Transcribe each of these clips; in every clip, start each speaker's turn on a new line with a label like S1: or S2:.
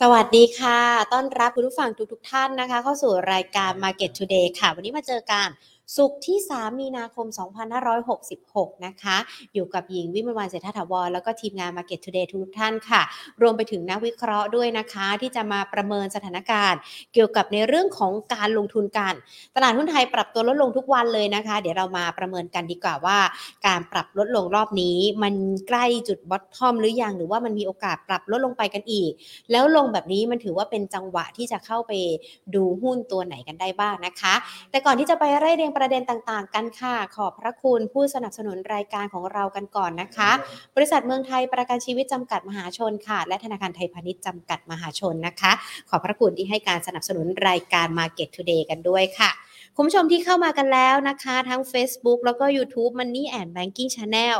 S1: สวัสดีค่ะ ต้อนรับคุณผู้ฟังทุกๆทท่านนะคะ เข้าสู่รายการ Market Today ค่ะ วันนี้มาเจอกัน ศุกร์ที่ 3 มีนาคม 2566 นะคะ อยู่กับหญิงวิมลวันเศรษฐถาวรแล้วก็ทีมงาน Market Today ทุกท่านค่ะ รวมไปถึงนักวิเคราะห์ด้วยนะคะ ที่จะมาประเมินสถานการณ์ เกี่ยวกับในเรื่องของการลงทุนกัน ตลาดหุ้นไทยปรับตัวลดลงทุกวันเลยนะคะ เดี๋ยวเรามาประเมินกันดีกว่าว่า การปรับลดลงรอบนี้ มันใกล้จุดบอททอมหรือยังหรือว่ามันมีโอกาสปรับลดลงไปกันอีก แล้วลงแบบนี้มันถือว่าเป็นจังหวะที่จะเข้าไปดูหุ้นตัวไหนกันได้บ้างนะคะ แต่ก่อนที่จะไปไล่เรียงประเด็นต่างๆ กันค่ะ ขอบพระคุณผู้สนับสนุนรายการของเรากันก่อนนะคะ บริษัทเมืองไทยประกันชีวิตจำกัดมหาชนค่ะ และธนาคารไทยพาณิชย์จำกัดมหาชนนะคะ ขอบพระคุณที่ให้การสนับสนุนรายการ Market Today กันด้วยค่ะ คุณผู้ชมที่เข้ามากันแล้วนะคะ ทั้ง Facebook แล้วก็ YouTube Money and Banking Channel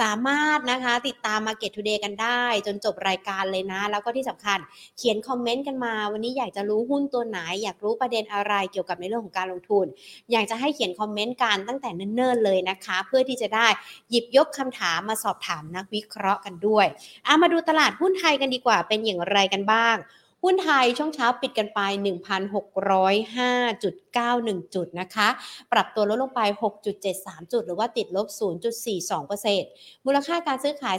S1: สามารถนะคะติดตาม Market Today กันได้ จนจบรายการเลยนะ แล้วก็ที่สำคัญเขียนคอมเมนต์กันมา วันนี้อยากจะรู้หุ้นตัวไหน อยากรู้ประเด็นอะไรเกี่ยวกับในเรื่องของการลงทุน อยากจะให้เขียนคอมเมนต์กันตั้งแต่เนิ่นๆเลยนะคะ เพื่อที่จะได้หยิบยกคำถามมาสอบถามนักวิเคราะห์กันด้วยอามาดูตลาดหุ้นไทยกันดีกว่าเป็นอย่างไรกันบ้าง หุ้นไทยช่วงเช้าปิดกันไป 1,605.91 จุดนะคะ ปรับตัวลดลงไป 6.73 จุด หรือว่าติดลบ 0.42%มูลค่าการซื้อขาย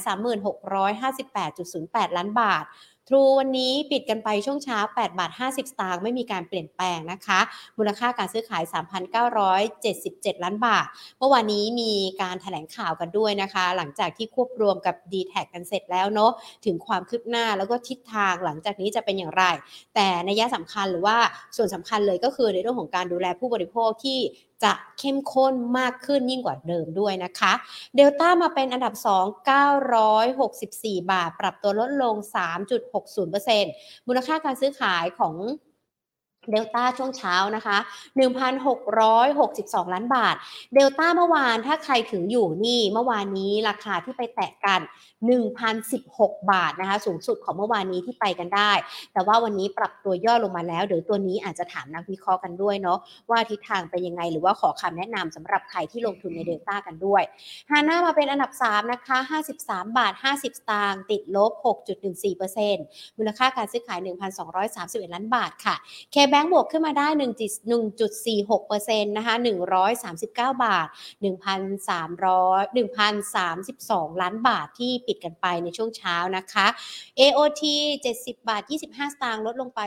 S1: 3658.08 ล้านบาท ทรูวันนี้ปิดกันไปช่วงเช้า8บาท50 สตางค์ไม่มีการเปลี่ยนแปลงนะคะ มูลค่าการซื้อขาย 3,977 ล้านบาท เมื่อวานนี้มีการถแถลงข่าวกันด้วยนะคะ หลังจากที่ควบรวมกับ d t แทกันเสร็จแล้วเนาะถึงความคืบหน้าแล้วก็ทิศทางหลังจากนี้จะเป็นอย่างไร แต่ในยะสำคัญหรือว่าส่วนสำคัญเลยก็คือในเรื่องของการดูแลผู้บริโภคที่ จะเข้มข้นมากขึ้นยิ่งกว่าเดิมด้วยนะคะ เดลต้ามาเป็นอันดับ 2 964 บาท ปรับตัวลดลง 3.60%มูลค่าการซื้อขายของเดลต้าช่วงเช้านะคะ 1,662 ล้านบาท เดลต้าเมื่อวานถ้าใครถึงอยู่นี่เมื่อวานนี้ราคาที่ไปแตะกัน1,016 บาทนะคะสูงสุดของเมื่อวานนี้ที่ไปกันได้ แต่ว่าวันนี้ปรับตัวย่อลงมาแล้ว เดี๋ยวตัวนี้อาจจะถามนักวิเคราะห์กันด้วยเนาะว่าทิศทางเป็นยังไง หรือว่าขอคำแนะนำสำหรับใครที่ลงทุนในเดลต้ากันด้วยฮาน่ามาเป็นอันดับ 3 นะคะ 53 บาท 50 สตางค์ติดลบ 6.14%มูลค่าการซื้อขาย 1,231 ล้านบาทค่ะเคแบงก์บวกขึ้นมาได้ 1.46%นะคะ139 บาท 1,300 1,032 ล้านบาทที่ปิดกันไปในช่วงเช้านะคะ AOT 70 บาท 25 สตางค์ลดลงไป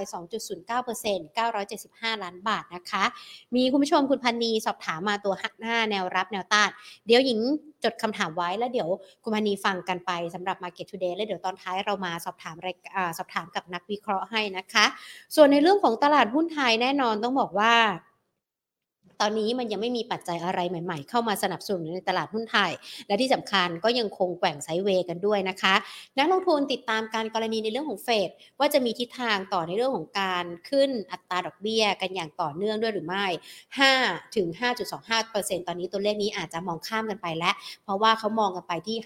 S1: 2.09% 975 ล้านบาทนะคะ มีคุณผู้ชมคุณพันนีสอบถามมาตัวหักหน้าแนวรับแนวต้าน เดี๋ยวหญิงจดคำถามไว้แล้วเดี๋ยวคุณพันนีฟังกันไปสำหรับ Market Today แล้วเดี๋ยวตอนท้ายเรามาสอบถามสอบถามกับนักวิเคราะห์ให้นะคะ ส่วนในเรื่องของตลาดหุ้นไทยแน่นอนต้องบอกว่า ตอนนี้มันยังไม่มีปัจจัยอะไรใหม่ ๆ เข้ามาสนับสนุนในตลาดหุ้นไทย และที่สำคัญก็ยังคงแกว่งไซเวย์กันด้วยนะคะ นักลงทุนติดตามการกรณีในเรื่องของเฟดว่าจะมีทิศทางต่อในเรื่องของการขึ้นอัตราดอกเบี้ยกันอย่างต่อเนื่องด้วยหรือไม่5ถึง5.25%ตอนนี้ตัวเลขนี้อาจจะมองข้ามกันไปแล้ว เพราะว่าเขามองกันไปที่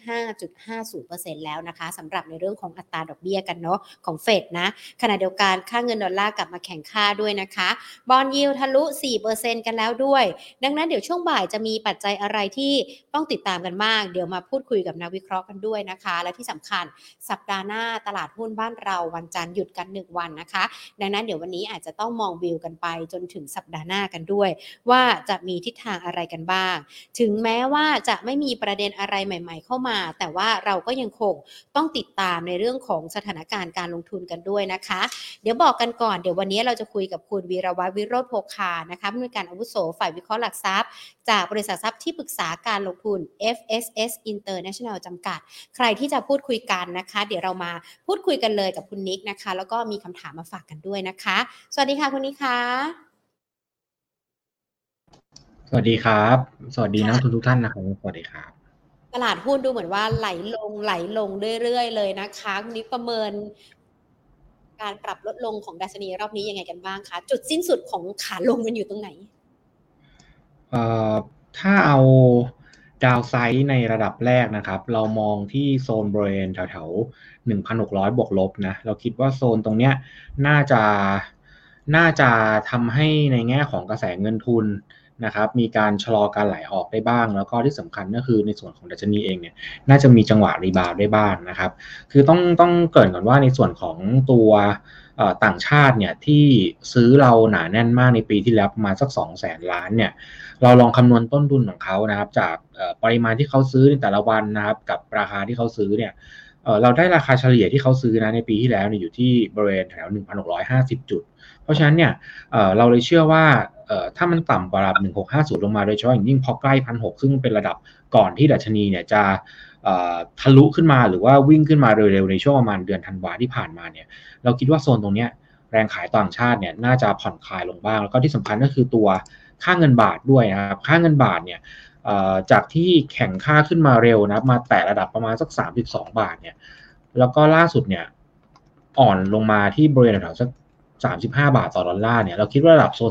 S1: 5.50%แล้วนะคะสำหรับในเรื่องของอัตราดอกเบี้ยกันเนาะของเฟดนะขณะเดียวกันค่าเงินดอลลาร์กลับมาแข่งค่าด้วยนะคะ บอลยิวทะลุ 4%กันแล้วด้วยดังนั้นเดี๋ยวช่วงบ่ายจะมีปัจจัยอะไรที่ต้องติดตามกันบ้างเดี๋ยวมาพูดคุยกับนักวิเคราะห์กันด้วยนะคะ และที่สำคัญสัปดาห์หน้าตลาดหุ้นบ้านเราวันจันทร์หยุดกัน1วันนะคะ ดังนั้นเดี๋ยววันนี้อาจจะต้องมองวิวกันไปจนถึงสัปดาห์หน้ากันด้วย ว่าจะมีทิศทางอะไรกันบ้าง ถึงแม้ว่าจะไม่มีประเด็นอะไรใหม่ ๆ เข้ามา แต่ว่าเราก็ยังคงต้องติดตามในเรื่องของสถานการณ์การลงทุนกันด้วยนะคะ เดี๋ยวบอกกันก่อนเดี๋ยววันนี้เราจะคุยกับคุณวีรวัฒน์วิโรธโภคานะคะผู้อำนวยการอาวุโสฝ่ายวิเคราะห์หลักทรัพย์ จากบริษัททรัพย์ที่ปรึกษาการลงทุน FSS International จำกัด ใครที่จะพูดคุยกันนะคะ เดี๋ยวเรามาพูดคุยกันเลยกับคุณนิกนะคะ แล้วก็มีคำถามมาฝากกันด้วยนะคะ สวัสดีค่ะคุณนิกคะ
S2: สวัสดีครับ สวัสดีนักลงทุนทุกท่านนะครับ สวัสดีครับ
S1: ตลาดหุ้นดูเหมือนว่าไหลลงไหลลงเรื่อยๆเลยนะคะคุณนิกประเมิน การปรับลดลงของดัชนีรอบนี้ยังไงกันบ้างคะ จุดสิ้นสุดของขาลงมันอยู่ตรงไหน
S2: เอ่อ ถ้าเอาดาวไซด์ในระดับแรกนะครับ เรามองที่โซนบริเวณแถวๆ 1,600 บวกลบนะ เราคิดว่าโซนตรงเนี้ยน่าจะน่าจะทำให้ในแง่ของกระแสเงินทุนนะครับ มีการชะลอการไหลออกได้บ้าง แล้วก็ที่สำคัญก็คือในส่วนของดัชนีเองเนี่ยน่าจะมีจังหวะรีบาวได้บ้างนะครับ คือต้องต้องเกรินก่อนว่าในส่วนของตัว ต่างชาติเนี่ยที่ซื้อเราหนาแน่นมากในปีที่แล้วประมาณสัก 2 0 0แสนล้านเนี่ยเราลองคำนวณต้นทุนของเขานะครับ จากปริมาณที่เขาซื้อในแต่ละวันนะครับ กับราคาที่เขาซื้อเนี่ยเราได้ราคาเฉลี่ยที่เขาซื้อนะในปีที่แล้วเนี่ยอยู่ที่บริเวณแถว 1,650 จุด เพราะฉะนั้นเนี่ยเราเลยเชื่อว่าถ้ามันต่ำกว่าระดับ 1650 ลงมาโดยเฉพาะอย่างยิ่งพอใกล้ 1,600 ซึ่งเป็นระดับก่อนที่ดัชนีเนี่ยจะ ทะลุขึ้นมาหรือว่าวิ่งขึ้นมาเร็วๆในช่วงประมาณเดือนธันวาที่ผ่านมาเนี่ยเราคิดว่าโซนตรงนี้แรงขายต่างชาติเนี่ยน่าจะผ่อนคลายลงบ้าง แล้วก็ที่สำคัญก็คือตัวค่าเงินบาทด้วยนะครับค่าเงินบาทเนี่ยจากที่แข่งค่าขึ้นมาเร็วนะมาแตะระดับประมาณสัก 32 บาทเนี่ยแล้วก็ล่าสุดเนี่ยอ่อนลงมาที่บริเวณแถวสัก 35 บาทต่อดอลลาร์เนี่ยเราคิดว่าระดับโซน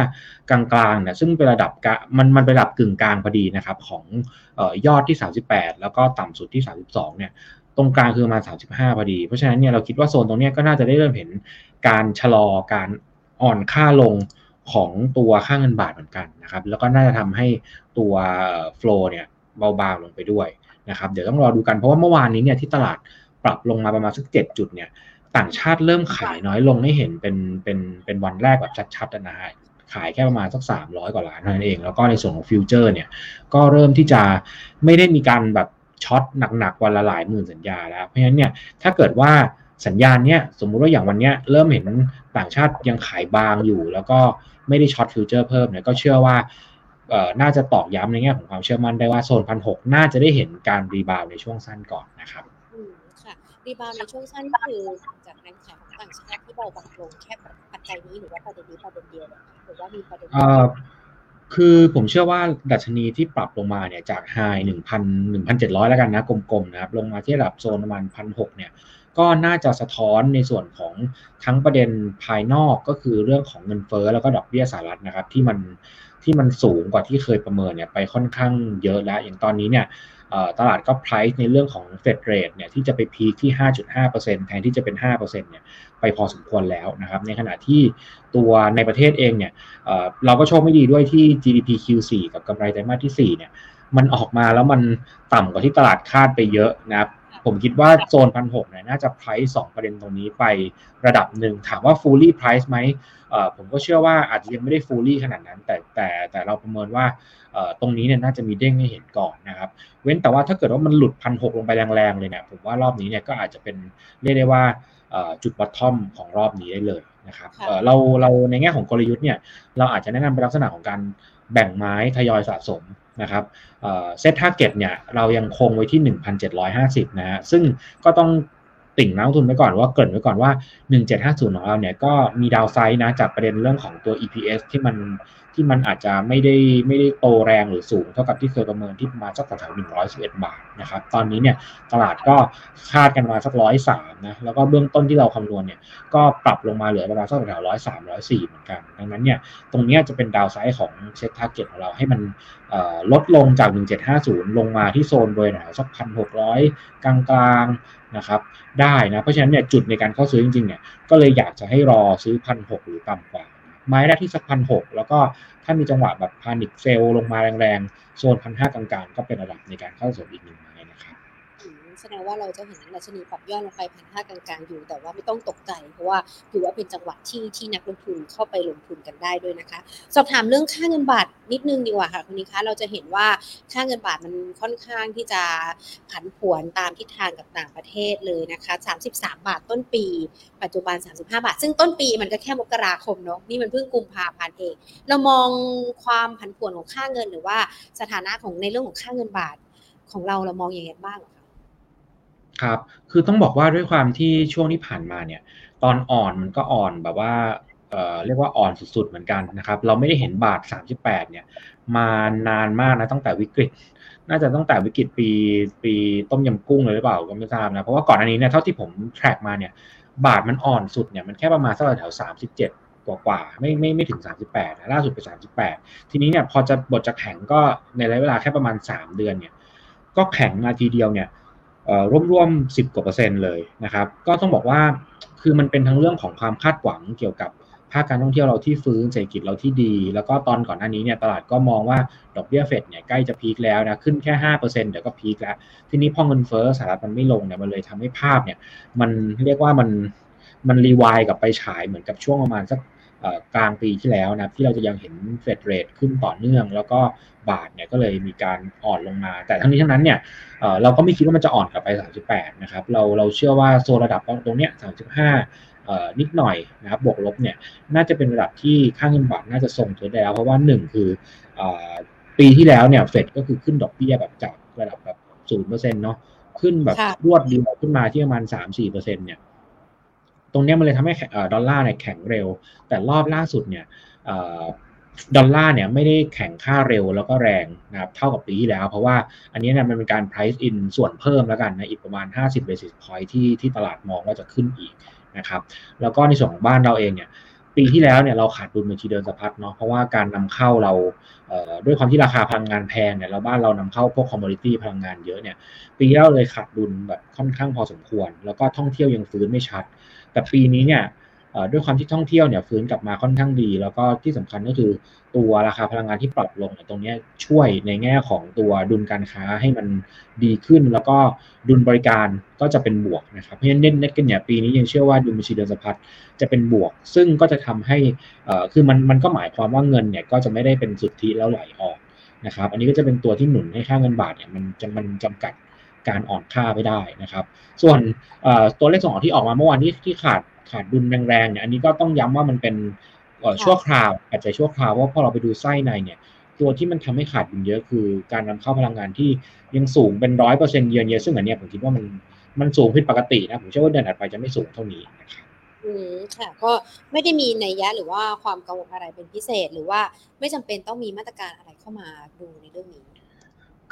S2: 35 กลางๆเนี่ยซึ่งเป็นระดับมันมันเป็นระดับกึ่งกลางพอดีนะครับของยอดที่ 38 แล้วก็ต่ำสุดที่ 32 เนี่ยตรงกลางคือมา 35 พอดี เพราะฉะนั้นเนี่ยเราคิดว่าโซนตรงนี้ก็น่าจะได้เริ่มเห็นการชะลอการอ่อนค่าลงของตัวค่าเงินบาทเหมือนกันนะครับ แล้วก็น่าจะทำให้ตัวโฟล์เนี่ยเบาบางลงไปด้วยนะครับ เดี๋ยวต้องรอดูกันเพราะว่าเมื่อวานนี้เนี่ยที่ตลาดปรับลงมาประมาณสักเจ็ดจุดเนี่ย ต่างชาติเริ่มขายน้อยลงให้เห็นเป็นเป็นเป็นวันแรกแบบชัดๆนะฮะขายแค่ประมาณสักสามร้อยกว่าล้านเท่านั้นเอง แล้วก็ในส่วนของ future เนี่ย ก็เริ่มที่จะไม่ได้มีการแบบ short หนักๆวันละหลายหมื่นสัญญาแล้ว เพราะฉะนั้นเนี่ยถ้าเกิดว่าสัญญาณเนี้ยสมมุติว่าอย่างวันเนี้ยเริ่มเห็นต่างชาติยังขายบ้างอยู่ แล้วก็ไม่ได้ short future เพิ่มเนี่ยก็เชื่อว่าน่าจะตอกย้ำในแง่ของความเชื่อมั่นได้ว่าโซนพันหกน่าจะได้เห็นการ rebound ในช่วงสั้นก่อนนะครับ
S1: รีบาวในช่วงสั้นคือจากแรงขายของต่างชาติที่เบาบางลงแค่ปัจจัยนี้หรือว่าประเด็นนี้ประเด็นเดียวหรือว่ามีประเด็น
S2: คือผมเชื่อว่าดัชนีที่ปรับลงมาเนี่ยจากไฮหนึ่งพันหนึ่งพันเจ็ดร้อยแล้วกันนะกลมๆนะครับลงมาที่ระดับโซนประมาณพันหกเนี่ยก็น่าจะสะท้อนในส่วนของทั้งประเด็นภายนอกก็คือเรื่องของเงินเฟ้อแล้วก็ดอกเบี้ยสหรัฐนะครับที่มันที่มันสูงกว่าที่เคยประเมินเนี่ยไปค่อนข้างเยอะแล้วอย่างตอนนี้เนี่ย ตลาดก็ price ในเรื่องของ Fed rate เนี่ยที่จะไปพีคที่ 5.5%แทนที่จะเป็น 5%เนี่ยไปพอสมควรแล้วนะครับ ในขณะที่ตัวในประเทศเองเนี่ยเราก็โชคไม่ดีด้วยที่ GDP Q4 กับกำไรไตรมาสที่ 4 เนี่ยมันออกมาแล้วมันต่ำกว่าที่ตลาดคาดไปเยอะนะครับ ผมคิดว่าโซนพันหกเนี่ยน่าจะ price สองประเด็นตรงนี้ไประดับหนึ่งถามว่า fully price ไหมผมก็เชื่อว่าอาจจะยังไม่ได้ fully ขนาดนั้น แต่แต่แต่เราประเมินว่าตรงนี้เนี่ยน่าจะมีเด้งให้เห็นก่อนนะครับ เว้นแต่ว่าถ้าเกิดว่ามันหลุดพันหกลงไปแรงๆเลยเนี่ยผมว่ารอบนี้เนี่ยก็อาจจะเป็นเรียกได้ว่าจุด bottom ของรอบนี้ได้เลยนะครับเราเราในแง่ของกลยุทธ์เนี่ยเราอาจจะแนะนำเป็นลักษณะของการแบ่งไม้ทยอยสะสม นะครับ SET target เนี่ยเรายังคงไว้ที่ 1,750 นะฮะซึ่งก็ต้องติ่งนักลงทุนไว้ก่อนว่าเกินไว้ก่อนว่า 1750 ของเราเนี่ยก็มี downside นะจากประเด็นเรื่องของตัว EPS ที่มัน ที่มันอาจจะไม่ได้ไม่ได้โตแรงหรือสูงเท่ากับที่เคยประเมินที่มาสักแถวหนึ่งร้อยสิบเอ็ดบาทนะครับ ตอนนี้เนี่ยตลาดก็คาดกันมาสักร้อยสามนะ แล้วก็เบื้องต้นที่เราคำนวณเนี่ยก็ปรับลงมาเหลือประมาณสักแถวร้อยสามร้อยสี่เหมือนกัน ดังนั้นเนี่ยตรงนี้จะเป็น downside ของ SET target ของเราให้มันลดลงจาก 1750 ลงมาที่โซนโดยแถวสักพันหกร้อยกลางๆนะครับได้นะ เพราะฉะนั้นเนี่ยจุดในการเข้าซื้อจริงๆเนี่ยก็เลยอยากจะให้รอซื้อพันหกหรือต่ำกว่า ไม้แรกที่สักพันหกแล้วก็ถ้ามีจังหวะแบบพานิคเซลลงมาแรงๆโซนพันห้ากลางๆ ก็เป็นระดับในการเข้าสู่อีกหนึ่ง
S1: แสดงว่าเราจะเห็นดัชนีปรับย่อลงไปพันห้ากลางๆ อยู่ แต่ว่าไม่ต้องตกใจ เพราะว่าถือว่าเป็นจังหวะที่ที่นักลงทุนเข้าไปลงทุนกันได้ด้วยนะคะ สอบถามเรื่องค่าเงินบาทนิดนึงดีกว่าค่ะคุณนิคะเราจะเห็นว่าค่าเงินบาทมันค่อนข้างที่จะผันผวนตามทิศทางกับต่างประเทศเลยนะคะ 33 บาทต้นปี ปัจจุบัน 35 บาท ซึ่งต้นปีมันก็แค่มกราคมเนาะนี่มันเพิ่งกุมภาพันธ์เองเรามองความผันผวนของค่าเงินหรือว่าสถานะของในเรื่องของค่าเงินบาทของเราเรามองอย่างไรบ้าง
S2: ค ครับ คือต้องบอกว่าด้วยความที่ช่วงที่ผ่านมาเนี่ย ตอนอ่อนมันก็อ่อนแบบว่าเอ่อเรียกว่าอ่อนสุดๆเหมือนกันนะครับ เราไม่ได้เห็นบาท 38 เนี่ย มานานมากนะตั้งแต่วิกฤต น่าจะตั้งแต่วิกฤตปีปีต้มยำกุ้งเลยหรือเปล่าก็ไม่ทราบนะ เพราะว่าก่อนอันนี้เนี่ยเท่าที่ผมแทร็กมาเนี่ย บาทมันอ่อนสุดเนี่ยมันแค่ประมาณสักแถว37กว่ากว่าไม่ไม่ไม่ถึง 38นะล่าสุดไป 38 ทีนี้เนี่ยพอจะบทจะแข็งก็ในระยะเวลาแค่ประมาณ 3 เดือนเนี่ย ก็แข็งมาทีเดียวเนี่ย ร่วมๆสิบกว่าเปอร์เซ็นต์เลยนะครับ ก็ต้องบอกว่าคือมันเป็นทั้งเรื่องของความคาดหวังเกี่ยวกับภาคการท่องเที่ยวเราที่ฟื้นเศรษฐกิจเราที่ดี แล้วก็ตอนก่อนหน้านี้เนี่ยตลาดก็มองว่าดอกเบี้ยเฟดเนี่ยใกล้จะพีคแล้วนะขึ้นแค่ห้าเปอร์เซ็นต์เดี๋ยวก็พีคแล้ว ทีนี้พอเงินเฟ้อสหรัฐมันไม่ลงเนี่ยมันเลยทำให้ภาพเนี่ยมันเรียกว่ามันมันรีวายกลับไปฉายเหมือนกับช่วงประมาณสัก กลางปีที่แล้วนะที่เราจะยังเห็นเฟดเรทขึ้นต่อเนื่อง แล้วก็บาทเนี่ยก็เลยมีการอ่อนลงมา แต่ทั้งนี้ทั้งนั้นเนี่ยเราก็ไม่คิดว่ามันจะอ่อนกลับไป 38 นะครับเราเราเชื่อว่าโซนระดับตรงเนี้ย 35 นิดหน่อยนะครับบวกลบเนี่ยน่าจะเป็นระดับที่ค่าเงินบาทน่าจะทรงตัวได้แล้ว เพราะว่าหนึ่งคือปีที่แล้วเนี่ยเฟดก็คือขึ้นดอกเบี้ยแบบจากระดับแบบศูนย์เปอร์เซ็นต์เนาะขึ้นแบบรวดเดียวขึ้นมาที่ประมาณสามสี่เปอร์เซ็นต์เนี่ย ตรงนี้มันเลยทำให้ดอลลาร์เนี่ยแข็งเร็ว แต่รอบล่าสุดเนี่ยดอลลาร์เนี่ยไม่ได้แข็งค่าเร็วแล้วก็แรงนะครับเท่ากับปีที่แล้ว เพราะว่าอันนี้เนี่ยมันเป็นการ price in ส่วนเพิ่มแล้วกันนะอีกประมาณ 50 basis point ที่ที่ตลาดมองว่าจะขึ้นอีกนะครับแล้วก็ในส่วนของบ้านเราเองเนี่ยปีที่แล้วเนี่ยเราขาดดุลบัญชีเดินสะพัดเนาะเพราะว่าการนำเข้าเราด้วยความที่ราคาพลังงานแพงเนี่ยเราบ้านเรานำเข้าพวก commodity พลังงานเยอะเนี่ยปีแล้วเลยขาดดุลแบบค่อนข้างพอสมควร แล้วก็ท่องเที่ยวยังฟื้นไม่ชัด แต่ปีนี้เนี่ยด้วยความที่ท่องเที่ยวเนี่ยฟื้นกลับมาค่อนข้างดี แล้วก็ที่สำคัญก็คือตัวราคาพลังงานที่ปรับลงตรงนี้ช่วยในแง่ของตัวดุลการค้าให้มันดีขึ้น แล้วก็ดุลบริการก็จะเป็นบวกนะครับเพราะฉะนั้นเน็ตกันเนี่ยปีนี้ยังเชื่อว่าดุลบัญชีเดินสะพัดจะเป็นบวก ซึ่งก็จะทำให้คือมันมันก็หมายความว่าเงินเนี่ยก็จะไม่ได้เป็นสุทธิแล้วไหลออกนะครับอันนี้ก็จะเป็นตัวที่หนุนให้ค่าเงินบาทเนี่ยมันจะมันจำกัด การอ่อนค่าไม่ได้นะครับ ส่วนตัวเลขส่งออกที่ออกมาเมื่อวานนี้ที่ขาดขาดดุลแรงๆเนี่ยอันนี้ก็ต้องย้ำว่ามันเป็นชั่วคราวอาจจะชั่วคราวว่าพอเราไปดูไส้ในเนี่ยตัวที่มันทำให้ขาดดุลเยอะคือการนำเข้าพลังงานที่ยังสูงเป็นร้อยเปอร์เซ็นต์เยือนเยอะซึ่งอันนี้ผมคิดว่ามันมันสูงผิดปกตินะผมเชื่อว่าเดือนถัดไปจะไม่สูงเท่านี้นะครับ
S1: อืมค่ะก็ไม่ได้มีในยะหรือว่าความกังวลอะไรเป็นพิเศษ หรือว่าไม่จำเป็นต้องมีมาตรการอะไรเข้ามาดูในเรื่องนี้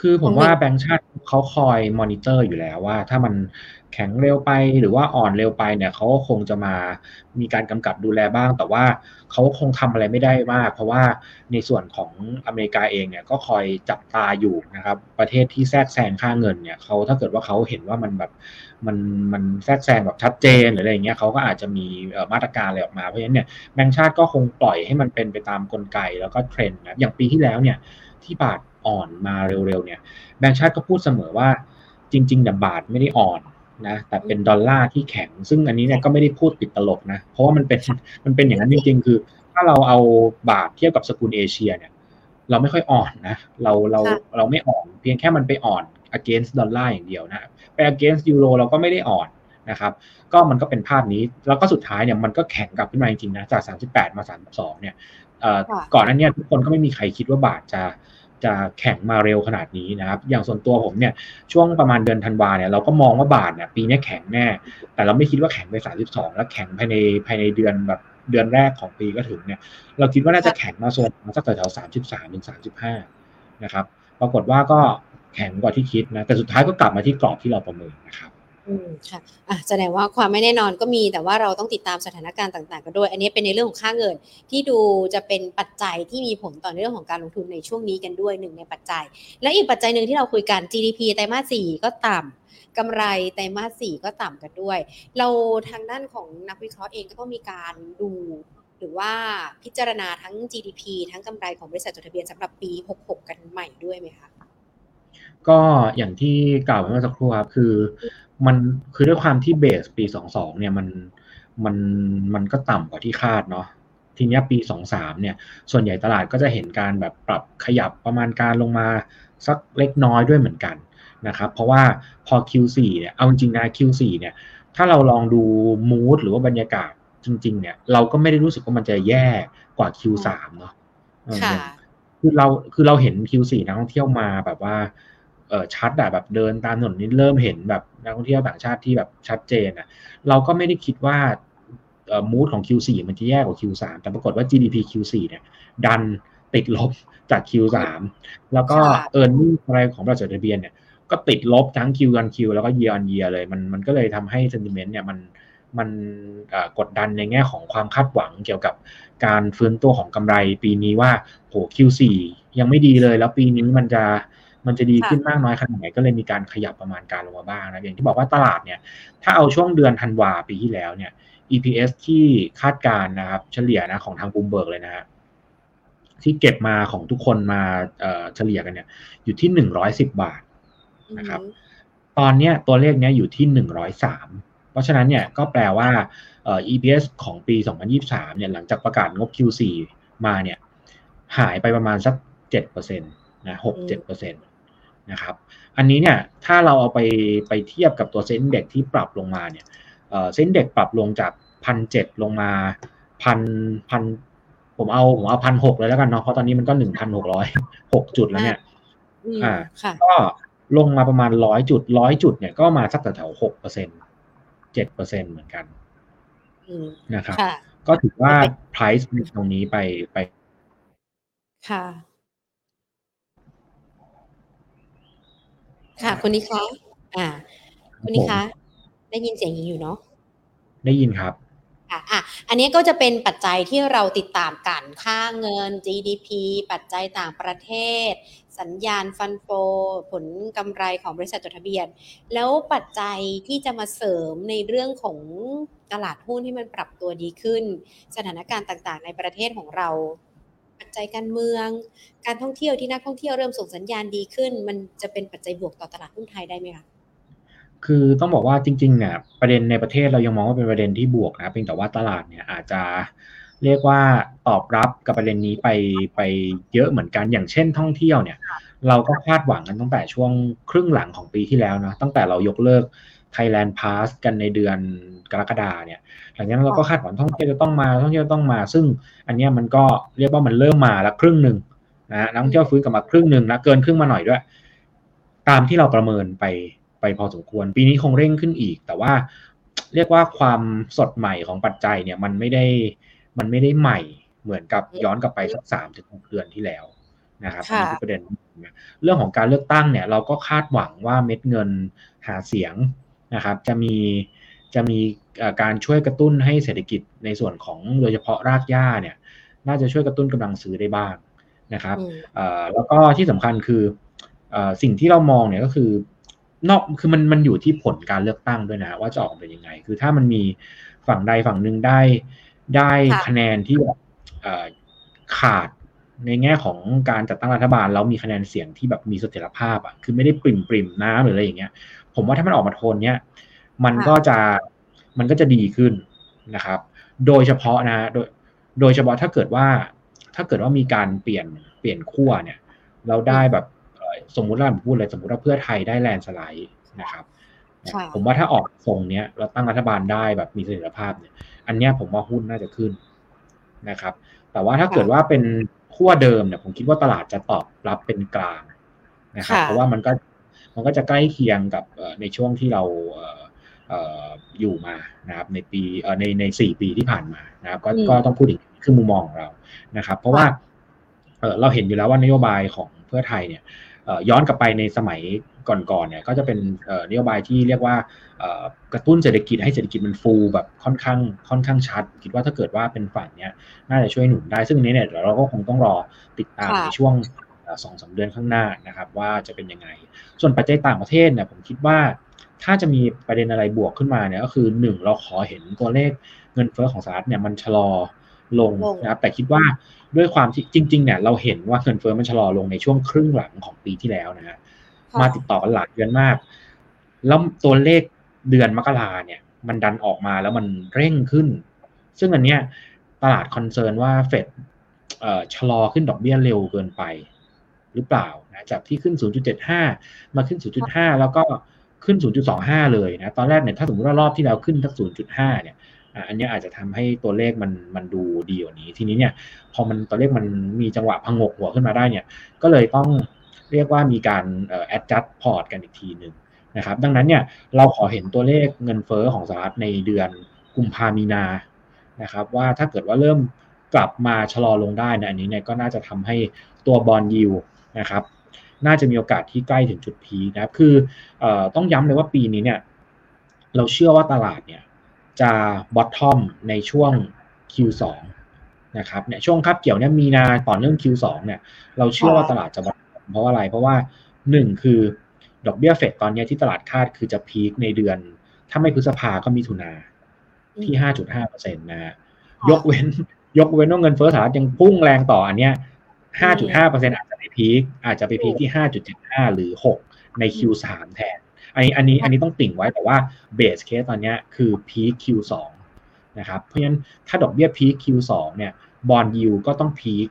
S2: คือผมว่าแบงก์ชาติเขาคอยมอนิเตอร์อยู่แล้วว่า ถ้ามันแข็งเร็วไปหรือว่าอ่อนเร็วไปเนี่ยเขาคงจะมามีการกำกับดูแลบ้าง แต่ว่าเขาคงทำอะไรไม่ได้มาก เพราะว่าในส่วนของอเมริกาเองเนี่ยก็คอยจับตาอยู่นะครับ ประเทศที่แทรกแซงค่าเงินเนี่ยเขาถ้าเกิดว่าเขาเห็นว่ามันแบบมันมันแทรกแซงแบบชัดเจนหรืออะไรเงี้ยเขาก็อาจจะมีมาตรการอะไรออกมาเพราะฉะนั้นเนี่ยแบงก์ชาติก็คงปล่อยให้มันเป็นไปตามกลไกแล้วก็เทรนด์นะอย่างปีที่แล้วเนี่ยที่บาท อ่อนมาเร็วๆเนี่ยแบงก์ชาติก็พูดเสมอว่าจริงๆแต่บาทไม่ได้อ่อนนะแต่เป็นดอลลาร์ที่แข็ง ซึ่งอันนี้เนี่ยก็ไม่ได้พูดติดตลกนะ เพราะว่ามันเป็นมันเป็นอย่างนั้นจริงๆ คือ ถ้าเราเอาบาทเทียบกับสกุลเอเชียเนี่ย เราไม่ค่อยอ่อนนะ เราเราเราไม่อ่อน เพียงแค่มันไปอ่อน against ดอลลาร์อย่างเดียวนะไป against ยูโรเราก็ไม่ได้อ่อนนะครับ ก็มันก็เป็นภาพนี้ แล้วก็สุดท้ายเนี่ยมันก็แข็งกลับขึ้นมาจริงๆนะจาก 38 มา 32 เนี่ยก่อนนั้นเนี่ยทุกคนก็ไม่มีใครคิดว่าบาทจะ จะแข่งมาเร็วขนาดนี้นะครับ อย่างส่วนตัวผมเนี่ยช่วงประมาณเดือนธันวาเนี่ยเราก็มองว่าบาทเนี่ยปีนี้แข็งแน่ แต่เราไม่คิดว่าแข็งไป 32 แล้วแข็งภายในภายในเดือนแบบเดือนแรกของปีก็ถึงเนี่ย เราคิดว่าน่าจะแข็งมาโซนสักแถวๆ33ถึง35นะครับ ปรากฏว่าก็แข็งกว่าที่คิดนะ แต่สุดท้ายก็กลับมาที่กรอบที่เราประเมินนะครับ
S1: อืมค่ะอะแสดงว่าความไม่แน่นอนก็มีแต่ว่าเราต้องติดตามสถานการณ์ต่างๆกันด้วย อันนี้เป็นในเรื่องของค่าเงิน ที่ดูจะเป็นปัจจัยที่มีผลต่อเรื่องของการลงทุนในช่วงนี้กันด้วยหนึ่งในปัจจัย และอีกปัจจัยหนึ่งที่เราคุยกัน GDP ไตรมาสสี่ก็ต่ำกำไรไตรมาสสี่ก็ต่ำกันด้วย เราทางด้านของนักวิเคราะห์เองก็ต้องมีการดูหรือว่าพิจารณาทั้ง GDP ทั้งกำไรของบริษัทจดทะเบียนสำหรับปี 66 กันใหม่ด้วยไหมคะ
S2: ก็อย่างที่กล่าวไปเมื่อสักครู่ครับ คือ มันคือด้วยความที่เบสปีสองสองเนี่ยมันมันมันก็ต่ำกว่าที่คาดเนาะทีนี้ปีสองสามเนี่ย ส่วนใหญ่ตลาดก็จะเห็นการแบบปรับขยับประมาณการลงมาสักเล็กน้อยด้วยเหมือนกันนะครับ เพราะว่าพอ Q4 เนี่ยเอาจริงนะ Q4 เนี่ยถ้าเราลองดูมูดหรือว่าบรรยากาศจริง ๆ เนี่ย เราก็ไม่ได้รู้สึกว่ามันจะแย่กว่า Q3 เนาะคือเราคือเราเห็น Q4 นักท่องเที่ยวมาแบบว่าเออ ชัดอะแบบเดินตามถนนนี่เริ่มเห็นแบบนักท่องเที่ยวต่างชาติที่แบบชัดเจนอะเราก็ไม่ได้คิดว่าเอ่อมูดของ Q4 มันจะแย่กว่า Q3 แต่ปรากฏว่า GDP Q4 เนี่ยดันติดลบจาก Q3 แล้วก็เออร์เน็งอะไรของบริษัททะเบียนเนี่ยก็ติดลบทั้ง Q on Q แล้วก็ Year on Year เลยมันมันก็เลยทำให้ sentiment เนี่ยมันมันกดดันในแง่ของความคาดหวังเกี่ยวกับการฟื้นตัวของกำไรปีนี้ว่าโห Q4 ยังไม่ดีเลยแล้วปีนี้มันจะ มันจะดีขึ้นมากน้อยขนาดไหนก็เลยมีการขยับประมาณการลงมาบ้างนะอย่างที่บอกว่าตลาดเนี่ย ถ้าเอาช่วงเดือนธันวาปีที่แล้วเนี่ย EPS ที่คาดการนะครับ เฉลี่ยนะของทางบูมเบิร์กเลยนะฮะที่เก็บมาของทุกคนมาเฉลี่ยกันเนี่ย อยู่ที่หนึ่งร้อยสิบบาทนะครับ ตอนเนี้ยตัวเลขเนี้ยอยู่ที่หนึ่งร้อยสามเพราะฉะนั้นเนี่ยก็แปลว่าเอ่อ EPS ของปี 2023 เนี่ยหลังจากประกาศงบ Q4 มาเนี่ย หายไปประมาณสัก7%นะ6-7%นะครับ อันนี้เนี่ยถ้าเราเอาไปไปเทียบกับตัวเซ็นเด็กที่ปรับลงมาเนี่ยเซ็นเด็กปรับลงจากพันเจ็ดลงมาพันพันผมเอาผมเอาพันหกเลยแล้วกันเนาะเพราะตอนนี้มันก็หนึ่งพันหกร้อยหกจุดแล้วเนี่ย
S1: อ่าค่ะ
S2: ก็ลงมาประมาณร้อยจุดร้อยจุดเนี่ยก็มาสักแถวหกเปอร์เซ็นเจ็ดเปอร์เซ็นเหมือนกันนะครับ ก็ถือว่า price ตรงนี้ไปไป
S1: ค่ะ ค่ะคุณนิคะอ่า คุณนิคะได้ยินเสียงยิงอยู่เนาะ
S2: ได้ยินครับ
S1: อะอะอันนี้ก็จะเป็นปัจจัยที่เราติดตามกันค่าเงิน GDP ปัจจัยต่างประเทศ สัญญาณฟันโฟผลกำไรของบริษัทจดทะเบียน แล้วปัจจัยที่จะมาเสริมในเรื่องของตลาดหุ้นที่มันปรับตัวดีขึ้น สถานการณ์ต่างๆ ในประเทศของเรา ปัจจัยการเมือง การท่องเที่ยวที่นักท่องเที่ยวเริ่มส่งสัญญาณดีขึ้น มันจะเป็นปัจจัยบวกต่อตลาดหุ้นไทยได้ไหมคะ
S2: คือต้องบอกว่าจริงๆเนี่ยประเด็นในประเทศเรายังมองว่าเป็นประเด็นที่บวกนะเพียงแต่ว่าตลาดเนี่ยอาจจะเรียกว่าตอบรับกับประเด็นนี้ไปไปเยอะเหมือนกันอย่างเช่น ท่องเที่ยวเนี่ย เราก็คาดหวังกันตั้งแต่ช่วงครึ่งหลังของปีที่แล้วนะตั้งแต่เรายกเลิก Thailand Pass กันในเดือนกรกฎาเนี่ย หลังจากนั้นเราก็คาดหวังท่องเที่ยวจะต้องมาท่องเที่ยวต้องมา ซึ่งอันนี้มันก็เรียกว่ามันเริ่มมาละครึ่งหนึ่งนะนักท่องเที่ยวฟื้นกลับมาครึ่งหนึ่งนะเกินครึ่งมาหน่อยด้วย ตามที่เราประเมินไปไปพอสมควร ปีนี้คงเร่งขึ้นอีก แต่ว่าเรียกว่าความสดใหม่ของปัจจัยเนี่ยมันไม่ได้มันไม่ได้ใหม่เหมือนกับย้อนกลับไปสักสามถึงหกเดือนที่แล้วนะครับอันนี้คือประเด็นเรื่องของการเลือกตั้งเนี่ย เราก็คาดหวังว่าเม็ดเงินหาเสียง นะครับ จะมีจะมีการช่วยกระตุ้นให้เศรษฐกิจในส่วนของโดยเฉพาะรากหญ้าเนี่ย น่าจะช่วยกระตุ้นกำลังซื้อได้บ้างนะครับแล้วก็ที่สำคัญคือสิ่งที่เรามองเนี่ยก็คือนอกคือมันมันอยู่ที่ผลการเลือกตั้งด้วยนะ ว่าจะออกเป็นยังไง คือถ้ามันมีฝั่งใดฝั่งหนึ่งได้ได้คะแนนที่แบบขาดในแง่ของการจัดตั้งรัฐบาลแล้วมีคะแนนเสียงที่แบบมีเสถียรภาพอะคือไม่ได้ปริมปริมน้ำหรืออะไรอย่างเงี้ย ผมว่าถ้ามันออกมาโทนเนี้ยมันก็จะมันก็จะดีขึ้นนะครับ โดยเฉพาะนะโดยโดยเฉพาะถ้าเกิดว่า ถ้าเกิดว่ามีการเปลี่ยนเปลี่ยนขั้วเนี่ย เราได้แบบสมมุติเราพูดเลยสมมุติว่าเพื่อไทยได้แลนสไลด์นะครับผมว่าถ้าออกทรงเนี้ยเราตั้งรัฐบาลได้แบบมีเสถียรภาพเนี่ย อันเนี้ยผมว่าหุ้นน่าจะขึ้นนะครับ แต่ว่าถ้าเกิดว่าเป็นขั้วเดิมเนี่ยผมคิดว่าตลาดจะตอบรับเป็นกลางนะครับ เพราะว่ามันก็ มันก็จะใกล้เคียงกับในช่วงที่เราอยู่มานะครับในปีในในสี่ปีที่ผ่านมานะครับก็ก็ต้องพูดอีกคือมุมมองของเรานะครับ เพราะว่าเราเห็นอยู่แล้วว่านโยบายของเพื่อไทยเนี่ยย้อนกลับไปในสมัยก่อนๆเนี่ยก็จะเป็นนโยบายที่เรียกว่ากระตุ้นเศรษฐกิจให้เศรษฐกิจมันฟูแบบค่อนข้างค่อนข้างชัด คิดว่าถ้าเกิดว่าเป็นฝั่งเนี้ยน่าจะช่วยหนุนได้ซึ่งนี้เนี่ยเราก็คงต้องรอติดตามในช่วง สองสาเดือนข้างหน้านะครับ ว่าจะเป็นยังไง ส่วนปัจจัยต่างประเทศเนี่ยผมคิดว่าถ้าจะมีประเด็นอะไรบวกขึ้นมาเนี่ยก็คือหนึ่งเราขอเห็นตัวเลขเงินเฟ้อของสหรัฐเนี่ยมันชะลอลงนะครับแต่คิดว่าด้วยความที่จริงๆเนี่ยเราเห็นว่าเงินเฟ้อมันชะลอลงในช่วงครึ่งหลังของปีที่แล้วนะฮะมาติดต่อกันหลายเดือนมาก แล้วตัวเลขเดือนมกราเนี่ย มันดันออกมาแล้วมันเร่งขึ้น ซึ่งอันเนี้ยตลาดคอนเซิร์นว่าเฟดชะลอขึ้นดอกเบี้ยเร็วเกินไป หรือเปล่านะจากที่ขึ้น 0.75 มาขึ้น 0.5 แล้วก็ขึ้น 0.25 เลยนะตอนแรกเนี่ยถ้าสมมติว่ารอบที่แล้วขึ้นทัก0.5 เนี่ยอันนี้อาจจะทำให้ตัวเลขมันมันดูดีกว่านี้ ทีนี้เนี่ยพอมันตัวเลขมันมีจังหวะพังกหัวขึ้นมาได้เนี่ยก็เลยต้องเรียกว่ามีการเอ่อ adjust port กันอีกทีหนึ่งนะครับดังนั้นเนี่ยเราขอเห็นตัวเลขเงินเฟอ้อของสหรัฐในเดือนกุมภามีนานะครับว่าถ้าเกิดว่าเริ่มกลับมาชะลอลงได้นะอันนี้เนี่ยก็น่าจะทำให้ตัวบอลยิว นะครับ น่าจะมีโอกาสที่ใกล้ถึงจุดพีนะครับ คืออต้องย้ำเลยว่าปีนี้เนี่ย เราเชื่อว่าตลาดเนี่ย จะบอททอมในช่วง Q2 นะครับเนี่ยช่วงคับเกี่ยวเนี่ยมีนาต่อเนื่อง Q2 เนี่ยเราเชื่อว่าตลาดจะบอททอมเพราะอะไร เพราะว่าหนึ่งคือดอกเบี้ย Fed ตอนนี้ที่ตลาดคาดคือจะ peak ในเดือน ถ้าไม่พฤษภาก็มีมิถุนาที่ห้าจุดห้าเปอร์เซ็นต์นะฮะยกเว้น ยกเว้นว่าเงินเฟ้อสหรัฐยังพุ่งแรงต่ออันเนี้ย ห้าจุดห้าเปอร์เซ็นต์อาจจะไป peak อาจจะไป peak ที่ห้าจุดเจ็ดห้าหรือหกใน Q3 แทน อันนี้อันนี้อันนี้ต้องติ่งไว้แต่ว่า base case ตอนนี้คือ peak Q2 นะครับ เพราะฉะนั้นถ้าดอกเบี้ย peak Q2 เนี่ย bond yield ก็ต้อง peak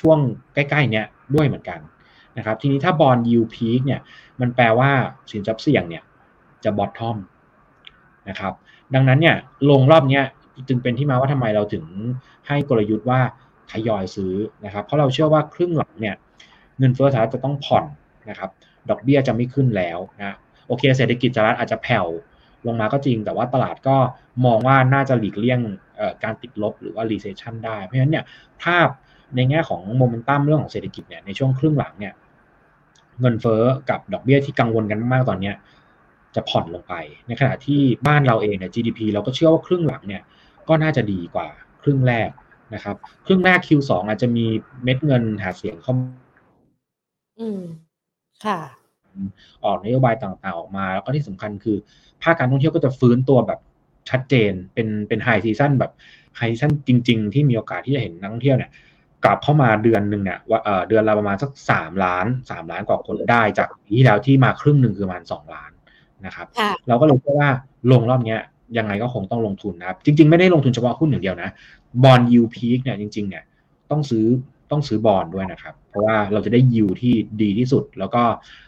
S2: ช่วงใกล้ๆเนี้ยด้วยเหมือนกันนะครับ ทีนี้ถ้า bond yield peak เนี่ยมันแปลว่าสินทรัพย์เสี่ยงเนี่ยจะ bottom นะครับดังนั้นเนี่ยลงรอบเนี้ยจึงเป็นที่มาว่าทำไมเราถึงให้กลยุทธ์ว่า ทยอยซื้อนะครับเพราะเราเชื่อว่าครึ่งหลังเนี่ยเงินเฟ้อสหรัฐจะต้องผ่อนนะครับดอกเบี้ยจะไม่ขึ้นแล้วนะโอเคเศรษฐกิจสหรัฐอาจจะแผ่วลงมาก็จริง แต่ว่าตลาดก็มองว่าน่าจะหลีกเลี่ยงการติดลบหรือว่า recession ได้ เพราะฉะนั้นเนี่ยภาพในแง่ของโมเมนตัมเรื่องของเศรษฐกิจเนี่ยในช่วงครึ่งหลังเนี่ยเงินเฟ้อกับดอกเบี้ยที่กังวลกันมากตอนนี้จะผ่อนลงไป ในขณะที่บ้านเราเองเนี่ย GDP เราก็เชื่อว่าครึ่งหลังเนี่ยก็น่าจะดีกว่าครึ่งแรก นะครับครึ่งแรก Q2 อาจจะมีเม็ดเงินหาเสียงเข้า
S1: อืมค่ะ
S2: ออกนโยบายต่างๆออกมา แล้วก็ที่สำคัญคือ ภาคการท่องเที่ยวก็จะฟื้นตัวแบบชัดเจนเป็นเป็น high season แบบ high season จริง ๆ ที่มีโอกาสที่จะเห็นนักท่องเที่ยวเนี่ยกลับเข้ามาเดือนหนึ่งเนี่ยว่าเออเดือนละประมาณสักสามล้านสามล้านกว่าคนได้จากปีที่แล้วที่มาครึ่งหนึ่งคือประมาณสองล้านนะครับ เราก็เลยเชื่อว่าลงรอบเนี้ย ยังไงก็คงต้องลงทุนนะครับ จริง ๆ ไม่ได้ลงทุนเฉพาะหุ้นอย่างเดียวนะ bond yield peak เนี่ยจริง ๆ เนี่ยต้องซื้อต้องซื้อบอลด้วยนะครับ เพราะว่าเราจะได้ยิวที่ดีที่สุด แล้วก็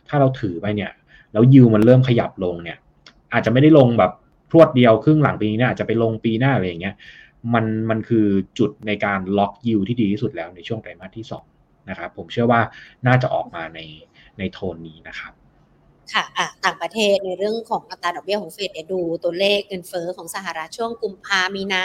S2: ถ้าเราถือไปเนี่ย แล้วยิวมันเริ่มขยับลงเนี่ย อาจจะไม่ได้ลงแบบพรวดเดียวครึ่งหลังปีนี้อาจจะไปลงปีหน้าอะไรอย่างเงี้ยมันมันคือจุดในการล็อกยิวที่ดีที่สุดแล้วในช่วงไตรมาสที่2นะครับผมเชื่อว่าน่าจะออกมาในในโทนนี้นะครับ
S1: ค่ะอะต่างประเทศในเรื่องของอัตราดอกเบี้ยของเฟดเนี่ยดูตัวเลขเงินเฟ้อของสหรัฐช่วงกุมภามีนา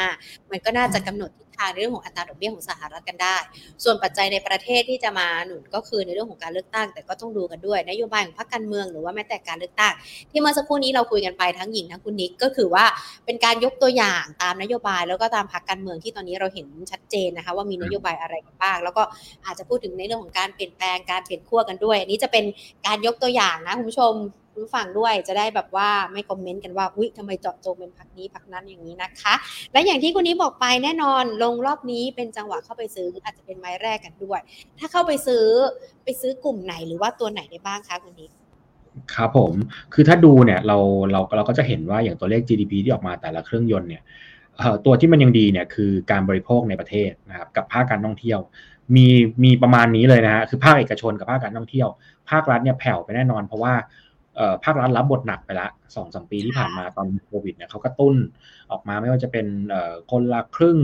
S1: มันก็น่าจะกำหนดทิศ ทางในเรื่องของอัตราดอกเบี้ยของสหรัฐกันได้ ส่วนปัจจัยในประเทศที่จะมาหนุนก็คือในเรื่องของการเลือกตั้ง แต่ก็ต้องดูกันด้วย นโยบายของพรรคการเมืองหรือว่าแม้แต่การเลือกตั้ง ที่เมื่อสักครู่นี้เราคุยกันไปทั้งหญิงทั้งคุณนิกก็คือว่าเป็นการยกตัวอย่างตามนโยบาย แล้วก็ตามพรรคการเมืองที่ตอนนี้เราเห็นชัดเจนนะคะว่ามีนโยบายอะไรบ้าง แล้วก็อาจจะพูดถึงในเรื่องของการเปลี่ยนแปลงการเปลี่ยนขั้วกันด้วยอันนี้จะเป็นการยกตัวอย่างนะคุณผู้ชม คุณฟังด้วยจะได้แบบว่าไม่คอมเมนต์กันว่าอุ้ยทำไมเจาะจงเป็นพักนี้พักนั้นอย่างนี้นะคะ และอย่างที่คุณนี้บอกไปแน่นอนลงรอบนี้เป็นจังหวะเข้าไปซื้ออาจจะเป็นไม้แรกกันด้วย ถ้าเข้าไปซื้อไปซื้อกลุ่มไหนหรือว่าตัวไหนได้บ้างคะคุณนี้
S2: ครับผม คือถ้าดูเนี่ยเราเราเราก็จะเห็นว่าอย่างตัวเลข GDP ที่ออกมาแต่ละเครื่องยนต์เนี่ยตัวที่มันยังดีเนี่ยคือการบริโภคในประเทศนะครับกับภาคการท่องเที่ยว มีมีประมาณนี้เลยนะฮะคือภาคเอกชนกับภาคการท่องเที่ยว ภาครัฐเนี่ยแผ่วไปแน่นอนเพราะว่า ภาครัฐรับบทหนักไปละสองสามปีที่ผ่านมาตอนโควิดเนี่ยเขากระตุ้นออกมาไม่ว่าจะเป็นคนละครึ่ง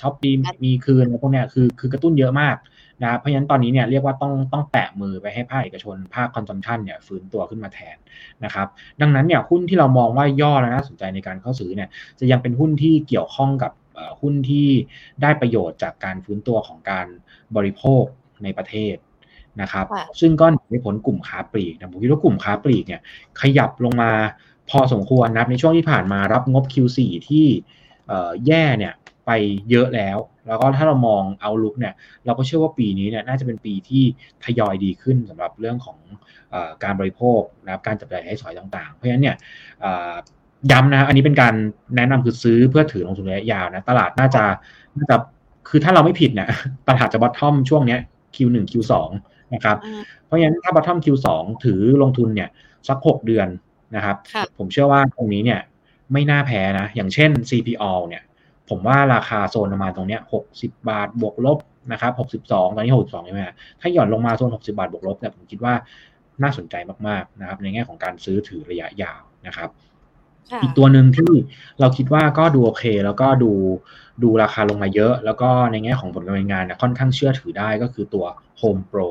S2: ช้อปดีมีคืนพวกเนี้ยคือคือกระตุ้นเยอะมากนะเพราะฉะนั้นตอนนี้เนี่ยเรียกว่าต้องต้องแตะมือไปให้ภาคเอกชนภาค consumption เนี่ยฟื้นตัวขึ้นมาแทนนะครับดังนั้นเนี่ยหุ้นที่เรามองว่าย่อและน่าสนใจในการเข้าซื้อเนี่ยจะยังเป็นหุ้นที่เกี่ยวข้องกับหุ้นที่ได้ประโยชน์จากการฟื้นตัวของการบริโภคในประเทศ นะครับ ซึ่งก็หนีไม่พ้นกลุ่มค้าปลีกนะผมคิดว่ากลุ่มค้าปลีกเนี่ยขยับลงมาพอสมควรนะในช่วงที่ผ่านมารับงบ Q4 ที่แย่เนี่ยไปเยอะแล้ว แล้วก็ถ้าเรามองเอาลุกเนี่ยเราก็เชื่อว่าปีนี้เนี่ยน่าจะเป็นปีที่ทยอยดีขึ้นสำหรับเรื่องของอการบริโภคนะครับการจับจ่ายให้สอยต่างๆ เพราะฉะนั้นเนี่ยย้ำนะอันนี้เป็นการแนะนำคือซื้อเพื่อถือลงทุนระยะยาวนะตลาดน่าจะน่าจะคือถ้าเราไม่ผิดเนี่ยตลาดจะบอททอมช่วงเนี้ย Q1 Q2 นะครับ เพราะฉะนั้นถ้า bottom Q2 ถือลงทุนเนี่ยสัก 6 เดือนนะครับ ผมเชื่อว่าตรงนี้เนี่ยไม่น่าแพ้นะ อย่างเช่น CPO เนี่ยผมว่าราคาโซนประมาณตรงเนี้ย60 บาทบวกลบนะครับ62 ตอนนี้ 62ใช่ไหมถ้าหย่อนลงมาโซน 60 บาทบวกลบเนี่ยผมคิดว่าน่าสนใจมากๆนะครับในแง่ของการซื้อถือระยะยาวนะครับ อีกตัวหนึ่งที่เราคิดว่าก็ดูโอเค แล้วก็ดู ดูราคาลงมาเยอะ แล้วก็ในแง่ของผลการดำเนินงานเนี่ยค่อนข้างเชื่อถือได้ก็คือตัว Home Pro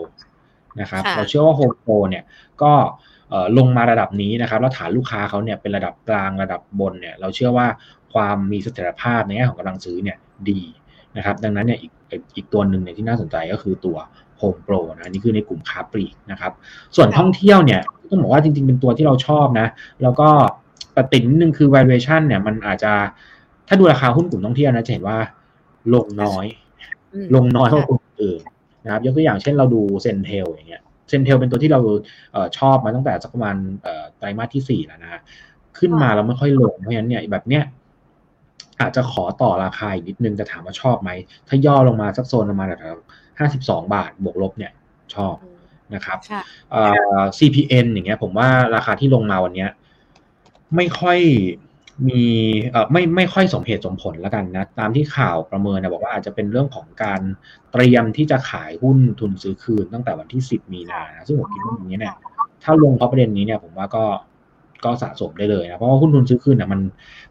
S2: นะครับเราเชื่อว่า Home Pro เนี่ยก็ลงมาระดับนี้นะครับแล้วฐานลูกค้าเขาเนี่ยเป็นระดับกลางระดับบนเนี่ยเราเชื่อว่าความมีเสถียรภาพในแง่ของกำลังซื้อเนี่ยดีนะครับดังนั้นเนี่ยอีกอีกตัวหนึ่งเนี่ยที่น่าสนใจก็คือตัว Home Pro นะนี่คือในกลุ่มค้าปลีกนะครับส่วนท่องเที่ยวเนี่ยต้องบอกว่าจริงๆ เป็นตัวที่เราชอบนะ แล้วก็แต่ติดนิดนึงคือ valuation เนี่ยมันอาจจะ ถ้าดูราคาหุ้นกลุ่มท่องเที่ยวนะจะเห็นว่า ลงน้อย ลงน้อยกว่ากลุ่มอื่นนะครับยกตัวอย่างเช่นเราดูเซนเทลอย่างเงี้ยเซนเทลเป็นตัวที่เราเอชอบมาตั้งแต่สักประมาณไตรมาสที่สี่แล้วนะฮะขึ้นมาเราไม่ค่อยลงเพราะฉะนั้นเนี่ยแบบเนี้ยอาจจะขอต่อราคาอีกนิดนึงจะถามว่าชอบไหม ถ้าย่อลงมาสักโซนประมาณแบบห้าสิบสองบาทบวกลบเนี่ยชอบนะครับ
S1: ค่ะ
S2: เอ่อ CPN อย่างเงี้ย ผมว่าราคาที่ลงมาวันเนี้ย ไม่ค่อย มีเอ่อไม่ไม่ค่อยสมเหตุสมผลแล้วกันนะ ตามที่ข่าวประเมินนะบอกว่าอาจจะเป็นเรื่องของการเตรียมที่จะขายหุ้นทุนซื้อคืนตั้งแต่วันที่ 10 มีนานะซึ่งผมคิดว่าอย่างนี้เนี่ยถ้าลงเพราะประเด็นนี้เนี่ยผมว่าก็ก็สะสมได้เลยนะ เพราะว่าหุ้นทุนซื้อคืนเนี่ยมัน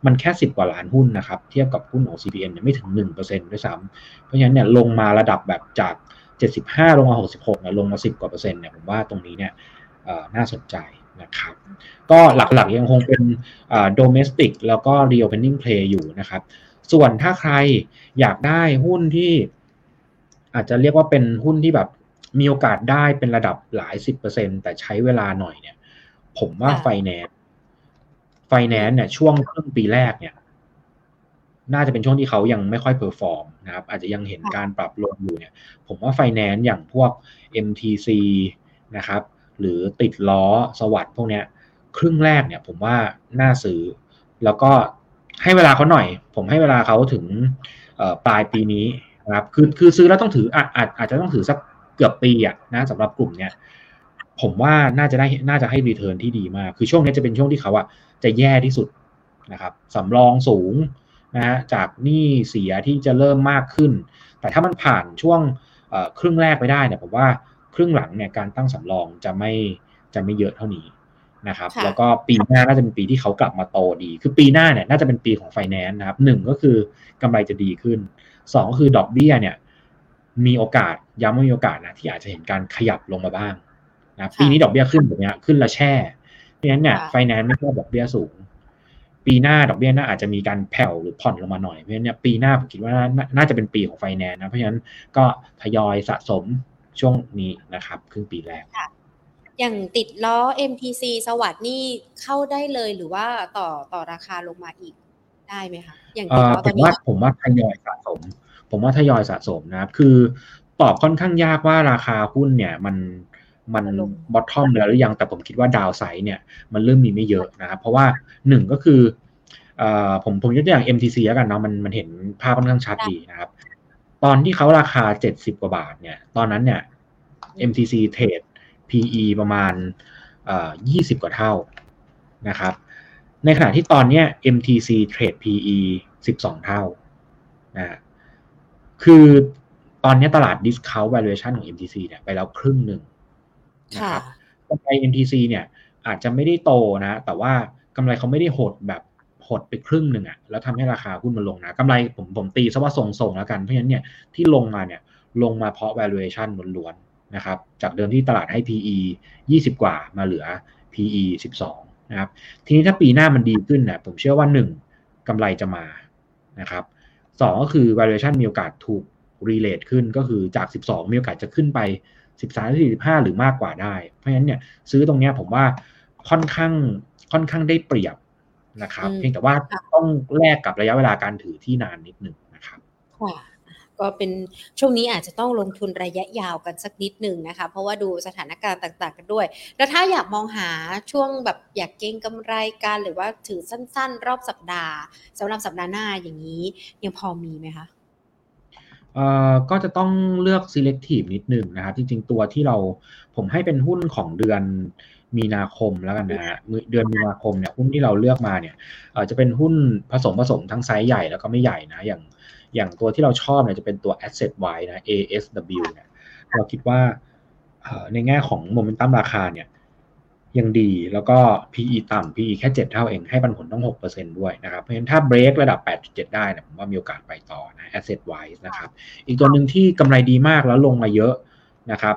S2: มันแค่สิบกว่าล้านหุ้นนะครับ เทียบกับหุ้นของ CPN เนี่ยไม่ถึงหนึ่งเปอร์เซ็นด้วยซ้เพราะฉะนั้นเนี่ยลงมาระดับแบบจากเจ็ดสิบห้าลงมาหกสิบหกเนี่ยลงมาสิบกว่าเปอร์เซ็นต์เนี่ยผมว่าตรงนี้เนี่ยน่าสนใจ นะครับก็หลักๆยังคงเป็นเอ่อ domestic แล้วก็ reopening play อยู่นะครับ ส่วนถ้าใครอยากได้หุ้นที่ อาจจะเรียกว่าเป็นหุ้นที่แบบมีโอกาสได้เป็นระดับหลายสิบเปอร์เซ็นต์แต่ใช้เวลาหน่อยเนี่ย ผมว่า
S1: ค่ะ
S2: finance finance เนี่ยช่วงครึ่งปีแรกเนี่ย น่าจะเป็นช่วงที่เขายังไม่ค่อย perform นะครับ อาจจะยังเห็นการปรับลงอยู่เนี่ย ผมว่าไฟแนนซ์อย่างพวก MTC นะครับ หรือติดล้อ SAWAD พวกเนี้ยครึ่งแรกเนี่ยผมว่าน่าซื้อ แล้วก็ให้เวลาเขาหน่อย ผมให้เวลาเขาถึงปลายปีนี้นะครับคือคือซื้อแล้วต้องถืออาจอาจอาจจะต้องถือสักเกือบปีอะนะสำหรับกลุ่มเนี้ยผมว่าน่าจะได้น่าจะให้ return ที่ดีมาก คือช่วงนี้จะเป็นช่วงที่เขาอะจะแย่ที่สุดนะครับสำรองสูงนะฮะจากหนี้เสียที่จะเริ่มมากขึ้น แต่ถ้ามันผ่านช่วงครึ่งแรกไปได้เนี่ยผมว่า ครึ่งหลังเนี่ยการตั้งสำรองจะไม่จะไม่เยอะเท่านี้นะครับ
S1: ค่ะ
S2: แล้วก็ปีหน้าน่าจะเป็นปีที่เขากลับมาโตดี คือปีหน้าเนี่ยน่าจะเป็นปีของไฟแนนซ์นะครับหนึ่งก็คือกำไรจะดีขึ้นสองก็คือดอกเบี้ยเนี่ย มีโอกาสย้ำว่ามีโอกาสนะที่อาจจะเห็นการขยับลงมาบ้างนะปีนี้ดอกเบี้ยขึ้นแบบเนี้ยขึ้นละแช่เพราะฉะนั้นเนี่ย
S1: ค่ะ
S2: ไฟแนนซ์ไม่ชอบดอกเบี้ยสูง ปีหน้าดอกเบี้ยน่าอาจจะมีการแผ่วหรือผ่อนลงมาหน่อยเพราะฉะนั้นเนี่ยปีหน้าผมคิดว่าน่าน่าจะเป็นปีของไฟแนนซ์นะเพราะฉะนั้นก็ทยอยสะสม ช่วงนี้นะครับครึ่งปีแรก
S1: อย่างติดล้อ MTC SAWAD นี่เข้าได้เลยหรือว่าต่อต่อราคาลงมาอีกได้ไหมคะอย่าง
S2: เอ่
S1: ติด
S2: อ
S1: ล้อ
S2: ผ
S1: ตอน
S2: ม
S1: นี้
S2: ว่าผมว่าทยอยสะสม ผมว่าทยอยสะสมนะครับ คือตอบค่อนข้างยากว่าราคาหุ้นเนี่ยมันมันบอททอมแล้วหรือยังแต่ผมคิดว่าดาวไซด์เนี่ยมันเริ่มมีไม่เยอะนะครับ เพราะว่าหนึ่งก็คือเอ่อผมผมยกตัวอย่าง MTC แล้วกันเนาะมันมันเห็นภาพค่อนข้างชัดดีนะครับ ตอนที่เขาราคา70กว่าบาทเนี่ย ตอนนั้นเนี่ย MTC เทรด PE ประมาณเอ่อ20กว่าเท่านะครับ ในขณะที่ตอนเนี้ย MTC เทรด PE 12เท่านะฮะคือตอนเนี้ยตลาด discount valuation ของ MTC เนี่ยไปแล้วครึ่งหนึ่งนะ
S1: ค่ะ
S2: ครับกำไร MTC เนี่ยอาจจะไม่ได้โตนะ แต่ว่ากำไรเขาไม่ได้หดแบบ หดไปครึ่งหนึ่งอะแล้วทำให้ราคาหุ้นมันลงนะกำไรผมผมตีซะว่าทรงๆแล้วกันเพราะฉะนั้นเนี่ยที่ลงมาเนี่ยลงมาเพราะ valuation ล้วนๆนะครับจากเดิมที่ตลาดให้ PE 20 กว่ามาเหลือ PE 12นะครับทีนี้ถ้าปีหน้ามันดีขึ้นเนี่ยผมเชื่อว่า 1กำไรจะมานะครับสองก็คือ valuation มีโอกาสถูก relate ขึ้นก็คือจาก 12 มีโอกาสจะขึ้นไป 13 45 หรือมากกว่าได้ เพราะฉะนั้นเนี่ยซื้อตรงเนี้ยผมว่าค่อนข้างค่อนข้างได้เปรียบ นะครับ
S1: อืม
S2: เพียงแต่ว่า
S1: ค่ะ
S2: ต้องแลกกับระยะเวลาการถือที่นานนิดหนึ่งนะครับ
S1: ค่ะก็เป็นช่วงนี้อาจจะต้องลงทุนระยะยาวกันสักนิดหนึ่งนะคะ เพราะว่าดูสถานการณ์ต่าง ๆ กันด้วย แล้วถ้าอยากมองหาช่วงแบบอยากเก็งกำไรกันหรือว่าถือสั้น ๆ รอบสัปดาห์สำหรับสัปดาห์หน้าอย่างนี้ยังพอมีไหมคะ
S2: เอ่อก็จะต้องเลือก selective นิดหนึ่งนะครับ จริง ๆ ตัวที่เราผมให้เป็นหุ้นของเดือน มีนาคมแล้วกันนะฮะเดือนมีนาคมเนี่ยหุ้นที่เราเลือกมาเนี่ยอ่อจะเป็นหุ้นผสมผสมทั้งไซส์ใหญ่แล้วก็ไม่ใหญ่นะอย่างอย่างตัวที่เราชอบเนี่ยจะเป็นตัว asset wise นะ ASW เนี่ยเราคิดว่าในแง่ของโมเมนตัมราคาเนี่ยยังดีแล้วก็ PE ต่ำ PE แค่ 7 เท่าเองให้ปันผลต้อง 6%ด้วยนะครับเพราะฉะนั้นถ้าเบรกระดับ 8.7 ได้เนี่ยผมว่ามีโอกาสไปต่อนะ asset wise นะครับ อีกตัวหนึ่งที่กำไรดีมากแล้วลงมาเยอะนะครับ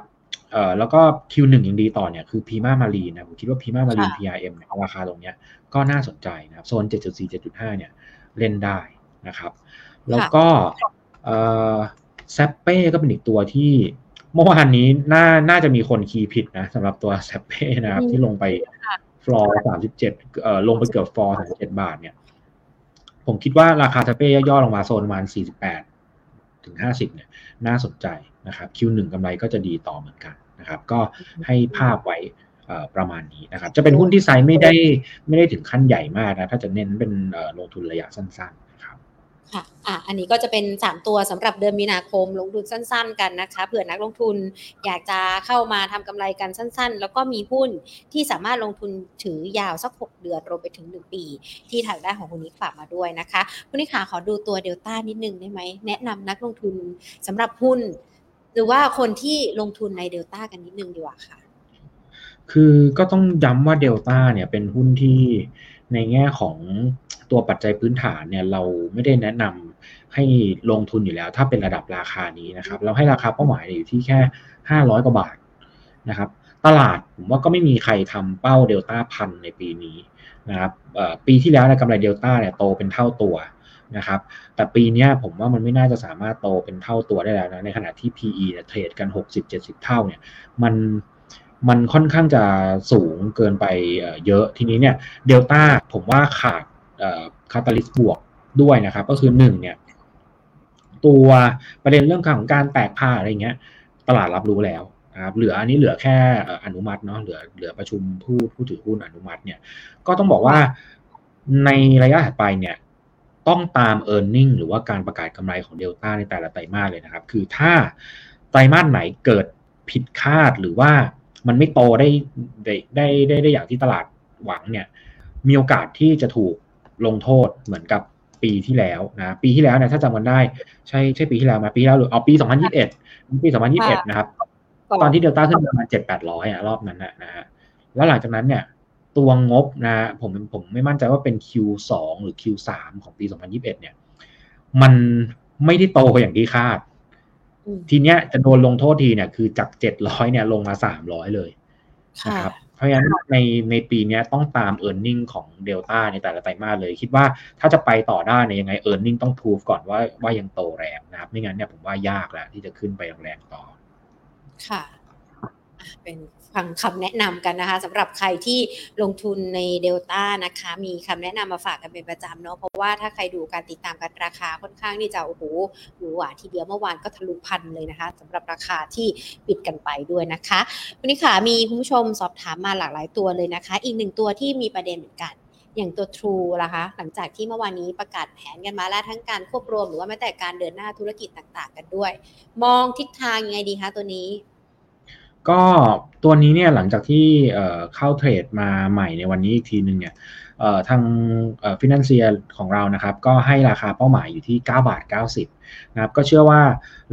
S2: เอ่อแล้วก็ Q1 ยังดีต่อเนี่ยคือ Pima Marine นะผมคิดว่า Pima Marine
S1: ค่ะ
S2: PRM เนี่ยราคาตรงเนี้ยก็น่าสนใจนะครับโซน 7.4 7.5 เนี่ยเล่นได้นะครับ แล้วก็เอ่อ Sappe ก็เป็นอีกตัวที่เมื่อวานนี้น่าน่าจะมีคน key ผิดนะสำหรับตัว Sappe นะครับที่ลงไปฟลอร์37เอ่อลงไปเกือบฟลอร์37บาท เนี่ย ผมคิดว่าราคา Sappe ย่อลงมาโซนประมาณ48ถึง50เนี่ย น่าสนใจนะครับ Q1 กำไรก็จะดีต่อเหมือนกัน นะครับ ก็ให้ภาพไว้ประมาณนี้นะครับ จะเป็นหุ้นที่ไซส์ไม่ได้ไม่ได้ถึงขั้นใหญ่มากนะถ้าจะเน้นเป็นลงทุนระยะสั้นๆครับ
S1: ค่ะอะ อันนี้ก็จะเป็น 3 ตัวสำหรับเดือนมีนาคมลงทุนสั้น ๆ กันนะคะเผื่อนักลงทุนอยากจะเข้ามาทำกำไรกันสั้น ๆ แล้วก็มีหุ้นที่สามารถลงทุนถือยาวสัก 6 เดือนรวมไปถึง 1 ปี ที่ทางด้านของคุณนิกฝากมาด้วยนะคะคุณนิกขาขอดูตัวเดลต้านิดนึงได้ไหมแนะนำนักลงทุนสำหรับหุ้น หรือว่าคนที่ลงทุนในเดลต้ากันนิดนึงดีกว่าค่ะ
S2: คือก็ต้องย้ำว่าเดลต้าเนี่ยเป็นหุ้นที่ในแง่ของตัวปัจจัยพื้นฐานเนี่ยเราไม่ได้แนะนำให้ลงทุนอยู่แล้ว ถ้าเป็นระดับราคานี้นะครับ เราให้ราคาเป้าหมายอยู่ที่แค่ 500 กว่าบาทนะครับ ตลาดผมว่าก็ไม่มีใครทำเป้าเดลต้าพันในปีนี้นะครับปีที่แล้วในกำไรเดลต้าเนี่ยโตเป็นเท่าตัว นะครับ แต่ปีนี้ผมว่ามันไม่น่าจะสามารถโตเป็นเท่าตัวได้แล้วนะ ในขณะที่ PE เนี่ยเทรดกัน 60-70 เท่าเนี่ย มันมันค่อนข้างจะสูงเกินไปเยอะ ทีนี้เนี่ยเดลต้าผมว่าขาดคาตาลิสบวกด้วยนะครับ ก็คือหนึ่งเนี่ย ตัวประเด็นเรื่องของการแตกพาอะไรเงี้ย ตลาดรับรู้แล้วนะครับเหลืออันนี้เหลือแค่อนุมัติเนาะเหลือเหลือประชุมผู้ผู้ถือหุ้นอนุมัติเนี่ย ก็ต้องบอกว่าในระยะถัดไปเนี่ย ต้องตาม e a r n i n g หรือว่าการประกาศกำไรของเดลต้าในแต่ละไตรมาสเลยนะครับ คือถ้าไตรมาสไหนเกิดผิดคาดหรือว่ามันไม่โตได้ได้ได้ได้ได้อย่างที่ตลาดหวังเนี่ยมีโอกาสที่จะถูกลงโทษเหมือนกับปีที่แล้วนะปีที่แล้วเนี่ยถ้าจำกันได้ใช่ใช่ปีที่แล้วมาปีที่แล้วหรือเอาปี 2021 ปี 2021 นะครับ ตอนที่เดลต้าขึ้นประมาณ7 800อะรอบนั้นนะฮะแล้วหลังจากนั้นเนี่ย ตัวงบนะผมผมไม่มั่นใจว่าเป็น Q2 หรือ Q3 ของปี 2021 เนี่ย มันไม่ได้โตอย่างที่คาด ทีเนี้ยจะโดนลงโทษทีเนี่ยคือจากเจ็ดร้อยเนี่ยลงมาสามร้อยเลยนะครับเพราะฉะนั้นในในปีนี้ต้องตาม e a r n i n g ของเดลต้าในแต่ละไตรมาสเลย คิดว่าถ้าจะไปต่อได้เนี่ยยังไง e a r n i n g ต้องพูฟก่อนว่าว่ายังโตแรงนะครับไม่งั้นเนี่ยผมว่ายากแล้วที่จะขึ้นไปแรงต่อ
S1: ค่ะ เป็น ฟังคำแนะนำกันนะคะสำหรับใครที่ลงทุนในเดลต้านะคะ มีคำแนะนำมาฝากกันเป็นประจำเนาะเพราะว่าถ้าใครดูการติดตามกันราคาค่อนข้างที่จะโอ้โหหรูหราทีเดียวเมื่อวานก็ทะลุพันเลยนะคะสำหรับราคาที่ปิดกันไปด้วยนะคะ วันนี้ค่ะมีคุณผู้ชมสอบถามมาหลากหลายตัวเลยนะคะ อีกหนึ่งตัวที่มีประเด็นเหมือนกันอย่างตัว True ล่ะคะ หลังจากที่เมื่อวานนี้ประกาศแผนกันมาแล้วทั้งการควบรวมหรือว่าแม้แต่การเดินหน้าธุรกิจต่าง ๆ กันด้วย มองทิศทางยังไงดีคะตัวนี้
S2: ก็ตัวนี้เนี่ยหลังจากที่เข้าเทรดมาใหม่ในวันนี้อีกทีหนึ่งเนี่ยทางฟินันเซียของเรานะครับก็ให้ราคาเป้าหมายอยู่ที่ 9 บาท 90นะครับก็เชื่อว่า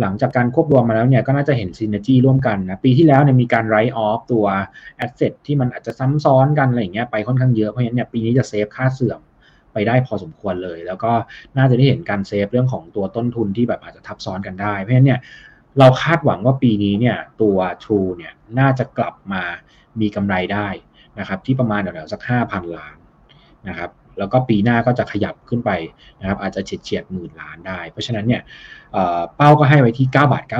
S2: หลังจากการควบรวมมาแล้วเนี่ยก็น่าจะเห็น synergy ร่วมกันนะปีที่แล้วเนี่ยมีการ write off ตัว asset ที่มันอาจจะซ้ำซ้อนกันอะไรอย่างเงี้ยไปค่อนข้างเยอะเพราะฉะนั้นเนี่ยปีนี้จะ save ค่าเสื่อมไปได้พอสมควรเลย แล้วก็น่าจะได้เห็นการ save เรื่องของตัวต้นทุนที่แบบอาจจะทับซ้อนกันได้ เพราะฉะนั้นเนี่ย เราคาดหวังว่าปีนี้เนี่ยตัว True เนี่ยน่าจะกลับมามีกำไรได้นะครับที่ประมาณแถวๆสัก 5,000 ล้านนะครับแล้วก็ปีหน้าก็จะขยับขึ้นไปนะครับอาจจะเฉียดเฉียดหมื่นล้านได้ เพราะฉะนั้นเนี่ยเป้าก็ให้ไว้ที่ 9 บาท 90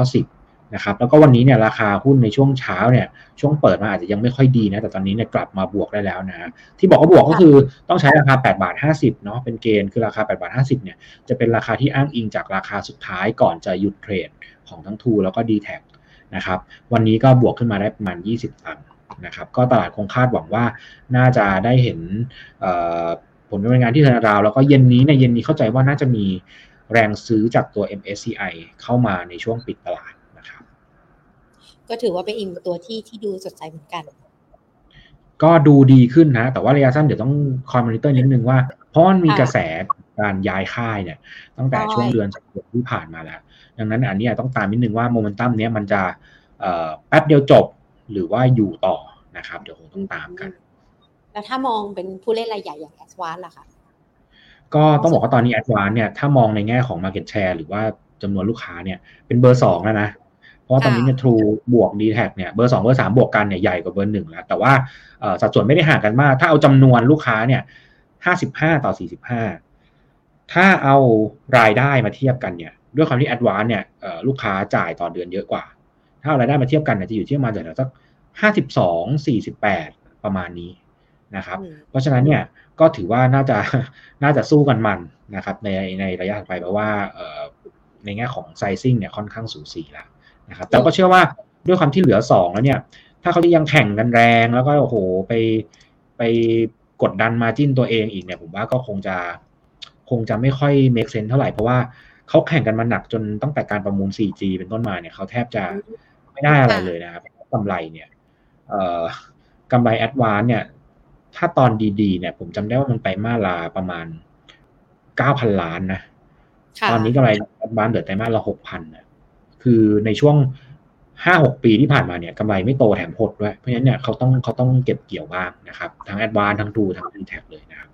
S2: นะครับแล้วก็วันนี้เนี่ยราคาหุ้นในช่วงเช้าเนี่ยช่วงเปิดมาอาจจะยังไม่ค่อยดีนะแต่ตอนนี้เนี่ยกลับมาบวกได้แล้วนะที่บอกว่าบวกก็คือต้องใช้ราคา 8 บาท 50เนาะเป็นเกณฑ์คือราคา 8 บาท 50เนี่ยจะเป็นราคาที่อ้างอิงจากราคาสุดท้ายก่อนจะหยุดเทรด ของทั้งทูแล้วก็ d t แทนะครับวันนี้ก็บวกขึ้นมาได้ประมาณ 20 ตังค์นะครับก็ตลาดคงคาดหวังว่าน่าจะได้เห็นผลการดำเนินงานที่ธนาคารแล้วก็เย็นนี้ในเย็นนี้เข้าใจว่าน่าจะมีแรงซื้อจากตัว MSCI เข้ามาในช่วงปิดตลาดนะครับ
S1: ก็ถือว่าเป็นอีกตัวที่ที่ดูสดใสเหมือนกัน
S2: ก็ดูดีขึ้นนะ แต่ว่าระยะสั้นเดี๋ยวต้องคอยมอนิเตอร์นิดนึงว่าเพราะมันมีกระแสการย้ายค่ายเนี่ย ตั้งแต่ช่วงเดือนสัปดาห์ที่ผ่านมาแล้ว ดังนั้นอันนี้ต้องตามนิดนึงว่าโมเมนตัมนี้มันจะแป๊บเดียวจบหรือว่าอยู่ต่อนะครับ เดี๋ยวคงต้องตามกัน
S1: แล้วถ้ามองเป็นผู้เล่นรายใหญ่อย่างแอดวานซ์ล่ะคะ
S2: ก็ต้องบอกว่าตอนนี้แอดวานซ์เนี่ยถ้ามองในแง่ของ Market Share หรือว่าจำนวนลูกค้าเนี่ยเป็นเบอร์สองแล้วนะ เพราะว่าตอนนี้เนี่ยทรูบวกดีแทคเนี่ยเบอร์สองเบอร์สามบวกกันเนี่ยใหญ่กว่าเบอร์หนึ่งแล้ว แต่ว่าสัดส่วนไม่ได้ห่างกันมาก ถ้าเอาจำนวนลูกค้าเนี่ยห้าสิบห้าต่อสี่สิบห้าถ้าเอารายได้มาเทียบกันเนี่ย ด้วยความที่แอดวานเนี่ยลูกค้าจ่ายต่อเดือนเยอะกว่า ถ้าเอารายได้มาเทียบกันเนี่ยจะอยู่ที่ประมาณสักห้าสิบสองสี่สิบแปดประมาณนี้นะครับ เพราะฉะนั้นเนี่ยก็ถือว่าน่าจะน่าจะสู้กันมันนะครับในในระยะถัดไปเพราะว่าในแง่ของไซซิ่งเนี่ยค่อนข้างสูสีแล้วนะครับแต่ก็เชื่อว่าด้วยความที่เหลือสองแล้วเนี่ย ถ้าเขาจะยังแข่งกันแรงแล้วก็โอ้โหไปไปกดดันมาจิ้นตัวเองอีกเนี่ยผมว่าก็คงจะคงจะไม่ค่อย make sense เท่าไหร่เพราะว่า เขาแข่งกันมาหนักจนตั้งแต่การประมูล 4G เป็นต้นมาเนี่ยเขาแทบจะไม่ได้อะไรเลยนะครับกำไรเนี่ยกำไรแอดวานเนี่ย ถ้าตอนดีๆ เนี่ย ผมจำได้ว่ามันไปมาลาประมาณเก้าพันล้านนะ ตอนนี้กำไรแอดวานเหลือแต่มาละหกพันนะคือในช่วงห้าหกปีที่ผ่านมาเนี่ยกำไรไม่โตแถมหดด้วย เพราะฉะนั้นเนี่ยเขาต้องเขาต้องเก็บเกี่ยวบ้างนะครับ ทั้งแอดวานทั้งดูทั้งดีแท็เลยนะครับ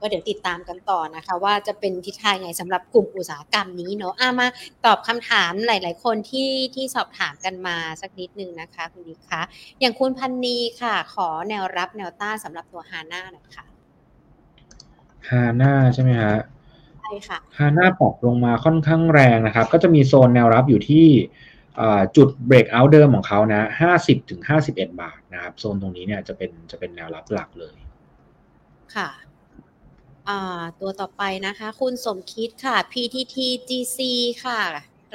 S1: ก็เดี๋ยวติดตามกันต่อนะคะ ว่าจะเป็นทิศทางไงสำหรับกลุ่มอุตสาหกรรมนี้เนาะอามาตอบคำถามหลาย ๆ คนที่ที่สอบถามกันมาสักนิดนึงนะคะ คุณดิคะอย่างคุณพันนีค่ะ ขอแนวรับแนวต้านสำหรับตัวฮาน่าหน่อยค่ะ
S2: ฮาน่าใช่ไหมฮะ
S1: ใช่ค่ะ
S2: ฮาน่าปรับลงมาค่อนข้างแรงนะครับ ก็จะมีโซนแนวรับอยู่ที่จุดเบรกเอาท์เดิมของเขานะห้าสิบถึงห้าสิบเอ็ดบาทนะครับ โซนตรงนี้เนี่ยจะเป็นจะเป็นแนวรับหลักเลย
S1: ค่ะ ตัวต่อไปนะคะ คุณสมคิดค่ะ PTT GC ค่ะ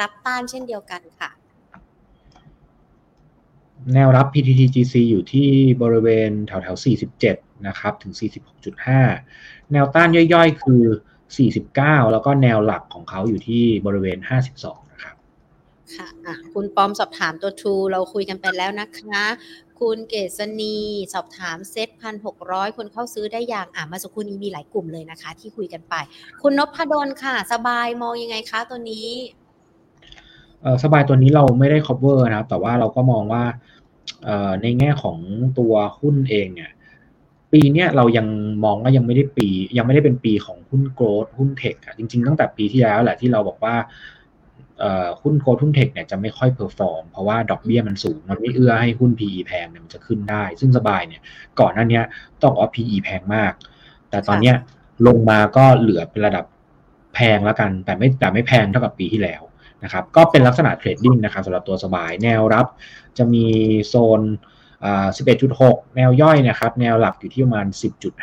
S1: รับต้านเช่นเดียวกันค่ะ
S2: แนวรับ PTT GC อยู่ที่บริเวณแถวแถว47 นะครับ ถึง 46.5 แนวต้านย่อยๆ คือ 49 แล้วก็แนวหลักของเขาอยู่ที่บริเวณ 52 ค่ะะ
S1: คุณปอมสอบถามตัว True เราคุยกันไปแล้วนะคะ คุณเกษณีสอบถามเซ็ตพันหกร้อยคนเข้าซื้อได้อย่างอ่ามาสักครู่นี้มีหลายกลุ่มเลยนะคะ ที่คุยกันไป คุณนพดลค่ะ สบายมองยังไงคะตัวนี้
S2: เออสบายตัวนี้เราไม่ได้ cover นะครับ แต่ว่าเราก็มองว่าในแง่ของตัวหุ้นเองเนี่ย ปีเนี้ยเรายังมองว่ายังไม่ได้ปี ยังไม่ได้เป็นปีของหุ้น growth หุ้น tech อะจริง ๆ ตั้งแต่ปีที่แล้วแหละที่เราบอกว่า หุ้น growth หุ้น tech เนี่ยจะไม่ค่อย perform เพราะว่าดอกเบี้ยมันสูง มันไม่เอื้อให้หุ้น PE แพงเนี่ยมันจะขึ้นได้ ซึ่งสบายเนี่ยก่อนหน้านี้ต้องว่า PE แพงมาก แต่ตอนเนี้ยลงมาก็เหลือเป็นระดับแพงแล้วกัน แต่ไม่แต่ไม่แพงเท่ากับปีที่แล้วนะครับก็เป็นลักษณะ trading นะครับสำหรับตัวสบายแนวรับจะมีโซน11.6 แนวย่อยนะครับ แนวหลักอยู่ที่ประมาณ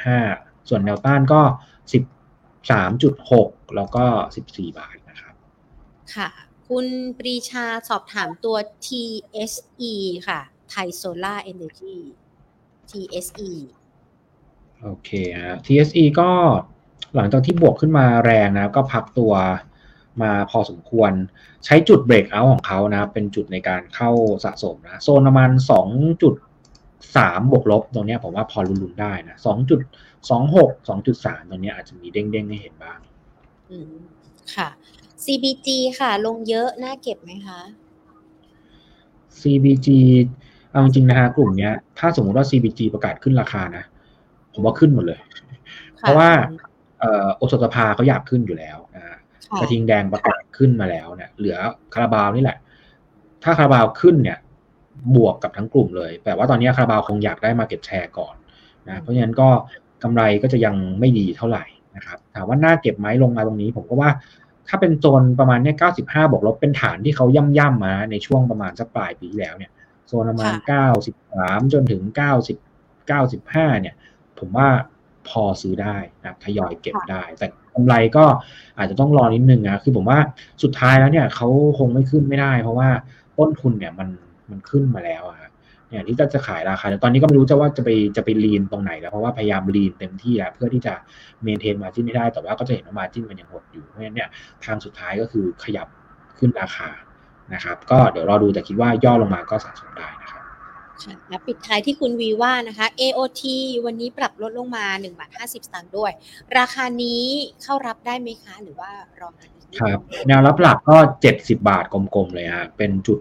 S2: 10.5 ส่วนแนวต้านก็ 13.6 แล้วก็ 14 บาทนะ
S1: ครับ ค่ะ คุณปรีชาสอบถามตัว TSE ค่ะ Thai Solar Energy TSE
S2: โอเคฮะ TSE ก็หลังจากที่บวกขึ้นมาแรงนะ ก็พักตัวมาพอสมควร ใช้จุดเบรกเอาของเขานะ เป็นจุดในการเข้าสะสมนะ โซนประมาณสองจุดสามบวกลบตรงนี้ผมว่าพอรุนๆได้นะสองจุดสองหกสองจุดสามตรงนี้อาจจะมีเด้งๆให้เห็นบ้าง
S1: อืมค่ะ CBG ค่ะลงเยอะ น่าเก็บไหมคะ
S2: CBG เอาจริงนะฮะกลุ่มเนี้ย ถ้าสมมติว่า CBG ประกาศขึ้นราคานะ ผมว่าขึ้นหมดเลย เพราะว่าเอ่อโอสถภาเขาอยากขึ้นอยู่แล้วนะกระทิงแดงประกาศขึ้นมาแล้วเนี่ยเหลือคาราบาวนี่แหละ ถ้าคาราบาวขึ้นเนี่ย บวกกับทั้งกลุ่มเลย แต่ว่าตอนนี้คาราบาวคงอยากได้มาเก็ตแชร์ก่อนนะเพราะฉะนั้นก็กำไรก็จะยังไม่ดีเท่าไหร่นะครับถามว่าน่าเก็บไหมลงมาตรงนี้ ผมก็ว่า ถ้าเป็นโซนประมาณเนี้ย95บวกลบเป็นฐานที่เขาย่ำย่ำมาในช่วงประมาณสักปลายปีแล้วเนี่ยโซนประมาณ93จนถึง90 95เนี่ย ผมว่าพอซื้อได้นะทยอยเก็บได้ แต่กำไรก็อาจจะต้องรอนิดนึงนะคือผมว่าสุดท้ายแล้วเนี่ยเขาคงไม่ขึ้นไม่ได้ เพราะว่าต้นทุนเนี่ยมันมันขึ้นมาแล้วอะ เนี่ยที่จะขายราคาแต่ตอนนี้ก็ไม่รู้จะว่าจะไปจะไปลีนตรงไหนแล้วเพราะว่าพยายามลีนเต็มที่แล้วเพื่อที่จะเมนเทนมาจิ้นให้ได้ แต่ว่าก็จะเห็นว่ามาจิ้นมันยังหดอยู่เพราะฉะนั้นเนี่ยทางสุดท้ายก็คือขยับขึ้นราคานะครับ ก็เดี๋ยวรอดูแต่คิดว่าย่อลงมาก็สะสมได้นะครับ
S1: ค่ะปิดท้ายที่คุณวีว่านะคะ AOT วันนี้ปรับลดลงมา1บาท50 สตางค์ด้วย ราคานี้เข้ารับได้ไหมคะ หรือว่ารอ
S2: ครับแนวรับหลักก็ 70 บาทกลมๆเลยฮะเป็นจุด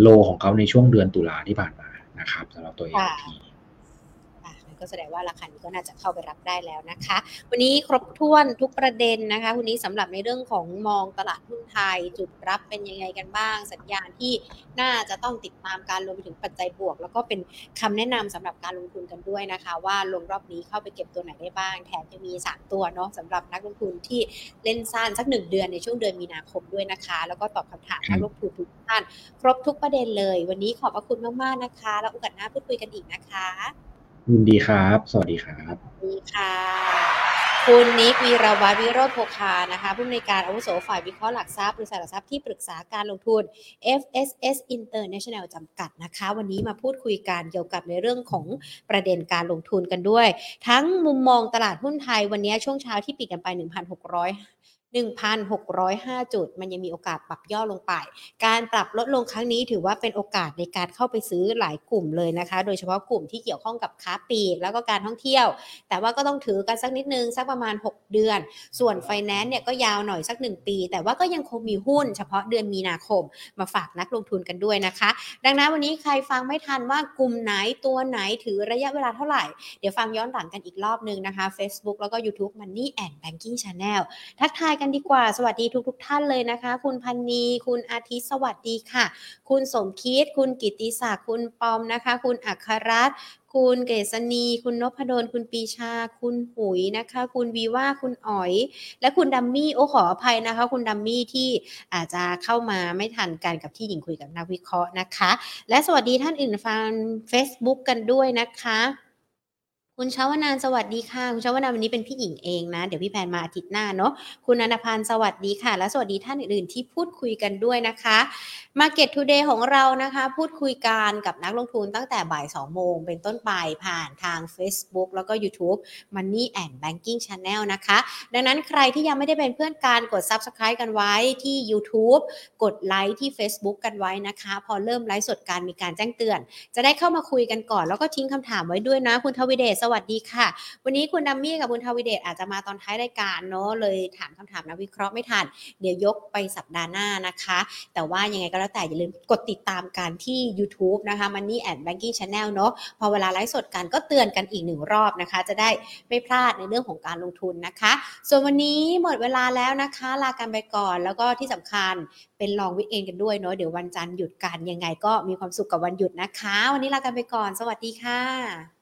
S2: โลของเขาในช่วงเดือนตุลาที่ผ่านมานะครับสำหรับตัว AMT
S1: ก็แสดงว่าราคานี้ก็น่าจะเข้าไปรับได้แล้วนะคะ วันนี้ครบถ้วนทุกประเด็นนะคะวันนี้สำหรับในเรื่องของมองตลาดหุ้นไทย จุดรับเป็นยังไงกันบ้าง สัญญาณที่น่าจะต้องติดตามการลงไปถึงปัจจัยบวก แล้วก็เป็นคำแนะนำสำหรับการลงทุนกันด้วยนะคะ ว่าลงรอบนี้เข้าไปเก็บตัวไหนได้บ้างแถมจะมี 3 ตัวเนาะสำหรับนักลงทุนที่เล่นสั้นสักหนึ่งเดือนในช่วงเดือนมีนาคมด้วยนะคะ แล้วก็ตอบคำถามนักลงทุนทุกท่านครบทุกประเด็นเลย วันนี้ขอบพระคุณมากๆนะคะ แล้วโอกาสหน้าพูดคุยกันอีกนะคะ
S2: ยินดีครับ สวัสดีครับ
S1: ดีค่ะ คุณนิกวีรวัตรวิโรธโภคานะคะผู้อำนวยการอาวุโสฝ่ายวิเคราะห์หลักทรัพย์บริษัทหลักทรัพย์ที่ปรึกษาการลงทุน FSS International จำกัดนะคะ วันนี้มาพูดคุยกันเกี่ยวกับในเรื่องของประเด็นการลงทุนกันด้วย ทั้งมุมมองตลาดหุ้นไทยวันนี้ช่วงเช้าที่ปิดกันไป 1,600 1,605 จุด มันยังมีโอกาสปรับย่อลงไป การปรับลดลงครั้งนี้ถือว่าเป็นโอกาสในการเข้าไปซื้อหลายกลุ่มเลยนะคะ โดยเฉพาะกลุ่มที่เกี่ยวข้องกับค้าปลีกแล้วก็การท่องเที่ยว แต่ว่าก็ต้องถือกันสักนิดนึง สักประมาณ 6 เดือน ส่วนไฟแนนซ์เนี่ยก็ยาวหน่อยสัก 1 ปี แต่ว่าก็ยังคงมีหุ้น เฉพาะเดือนมีนาคม มาฝากนักลงทุนกันด้วยนะคะ ดังนั้นวันนี้ใครฟังไม่ทันว่ากลุ่มไหนตัวไหนถือระยะเวลาเท่าไหร่ เดี๋ยวฟังย้อนหลังกันอีกรอบนึงนะคะ Facebook แล้วก็ YouTube Money and Banking Channel ทักทายกันดีกว่า สวัสดีทุกทุกท่านเลยนะคะ คุณพันนีคุณอาทิตย์สวัสดีค่ะ คุณสมคิด คุณกิติศักดิ์คุณปอมนะคะ คุณอัครรัตน์คุณเกษณีคุณนพดล คุณปีชา คุณหุยนะคะ คุณวีว่า คุณอ๋อย และคุณดัมมี่ โอ้ขออภัยนะคะ คุณดัมมี่ที่อาจจะเข้ามาไม่ทันกันกับที่หญิงคุยกับนักวิเคราะห์นะคะ และสวัสดีท่านอื่นฟัง Facebook กันด้วยนะคะ คุณชาวนานสวัสดีค่ะ คุณชาวนานวันนี้เป็นพี่หญิงเองนะ เดี๋ยวพี่แพนมาอาทิตย์หน้าเนาะคุณอนันพันธ์สวัสดีค่ะ และสวัสดีท่านอื่นๆที่พูดคุยกันด้วยนะคะ Market Today ของเรานะคะ พูดคุยกันกับนักลงทุนตั้งแต่บ่าย2โมงเป็นต้นไปผ่านทาง Facebook แล้วก็ YouTube Money and Banking Channel นะคะ ดังนั้นใครที่ยังไม่ได้เป็นเพื่อนกันกด Subscribe กันไว้ที่ YouTube กดไลค์ที่ Facebook กันไว้นะคะ พอเริ่มไลฟ์สดการมีการแจ้งเตือน จะได้เข้ามาคุยกันก่อน แล้วก็ทิ้งคำถามไว้ด้วยนะคุณทวิเดชสวัสดีค่ะ วันนี้คุณดัมมี่กับคุณทวิเดชอาจจะมาตอนท้ายรายการเนาะเลยถามคำถามนักวิเคราะห์ไม่ทัน เดี๋ยวยกไปสัปดาห์หน้านะคะ แต่ว่ายังไงก็แล้วแต่อย่าลืมกดติดตามกันที่ YouTube นะคะ Money and Banking Channel เนาะพอเวลาไลฟ์สดกันก็เตือนกันอีกหนึ่งรอบนะคะ จะได้ไม่พลาดในเรื่องของการลงทุนนะคะ ส่วนวันนี้หมดเวลาแล้วนะคะ ลากันไปก่อนแล้วก็ที่สำคัญเป็นลองวิกเอนกันด้วยเนาะเดี๋ยววันจันทร์หยุดกันยังไงก็มีความสุขกับวันหยุดนะคะ วันนี้ลากันไปก่อน สวัสดีค่ะ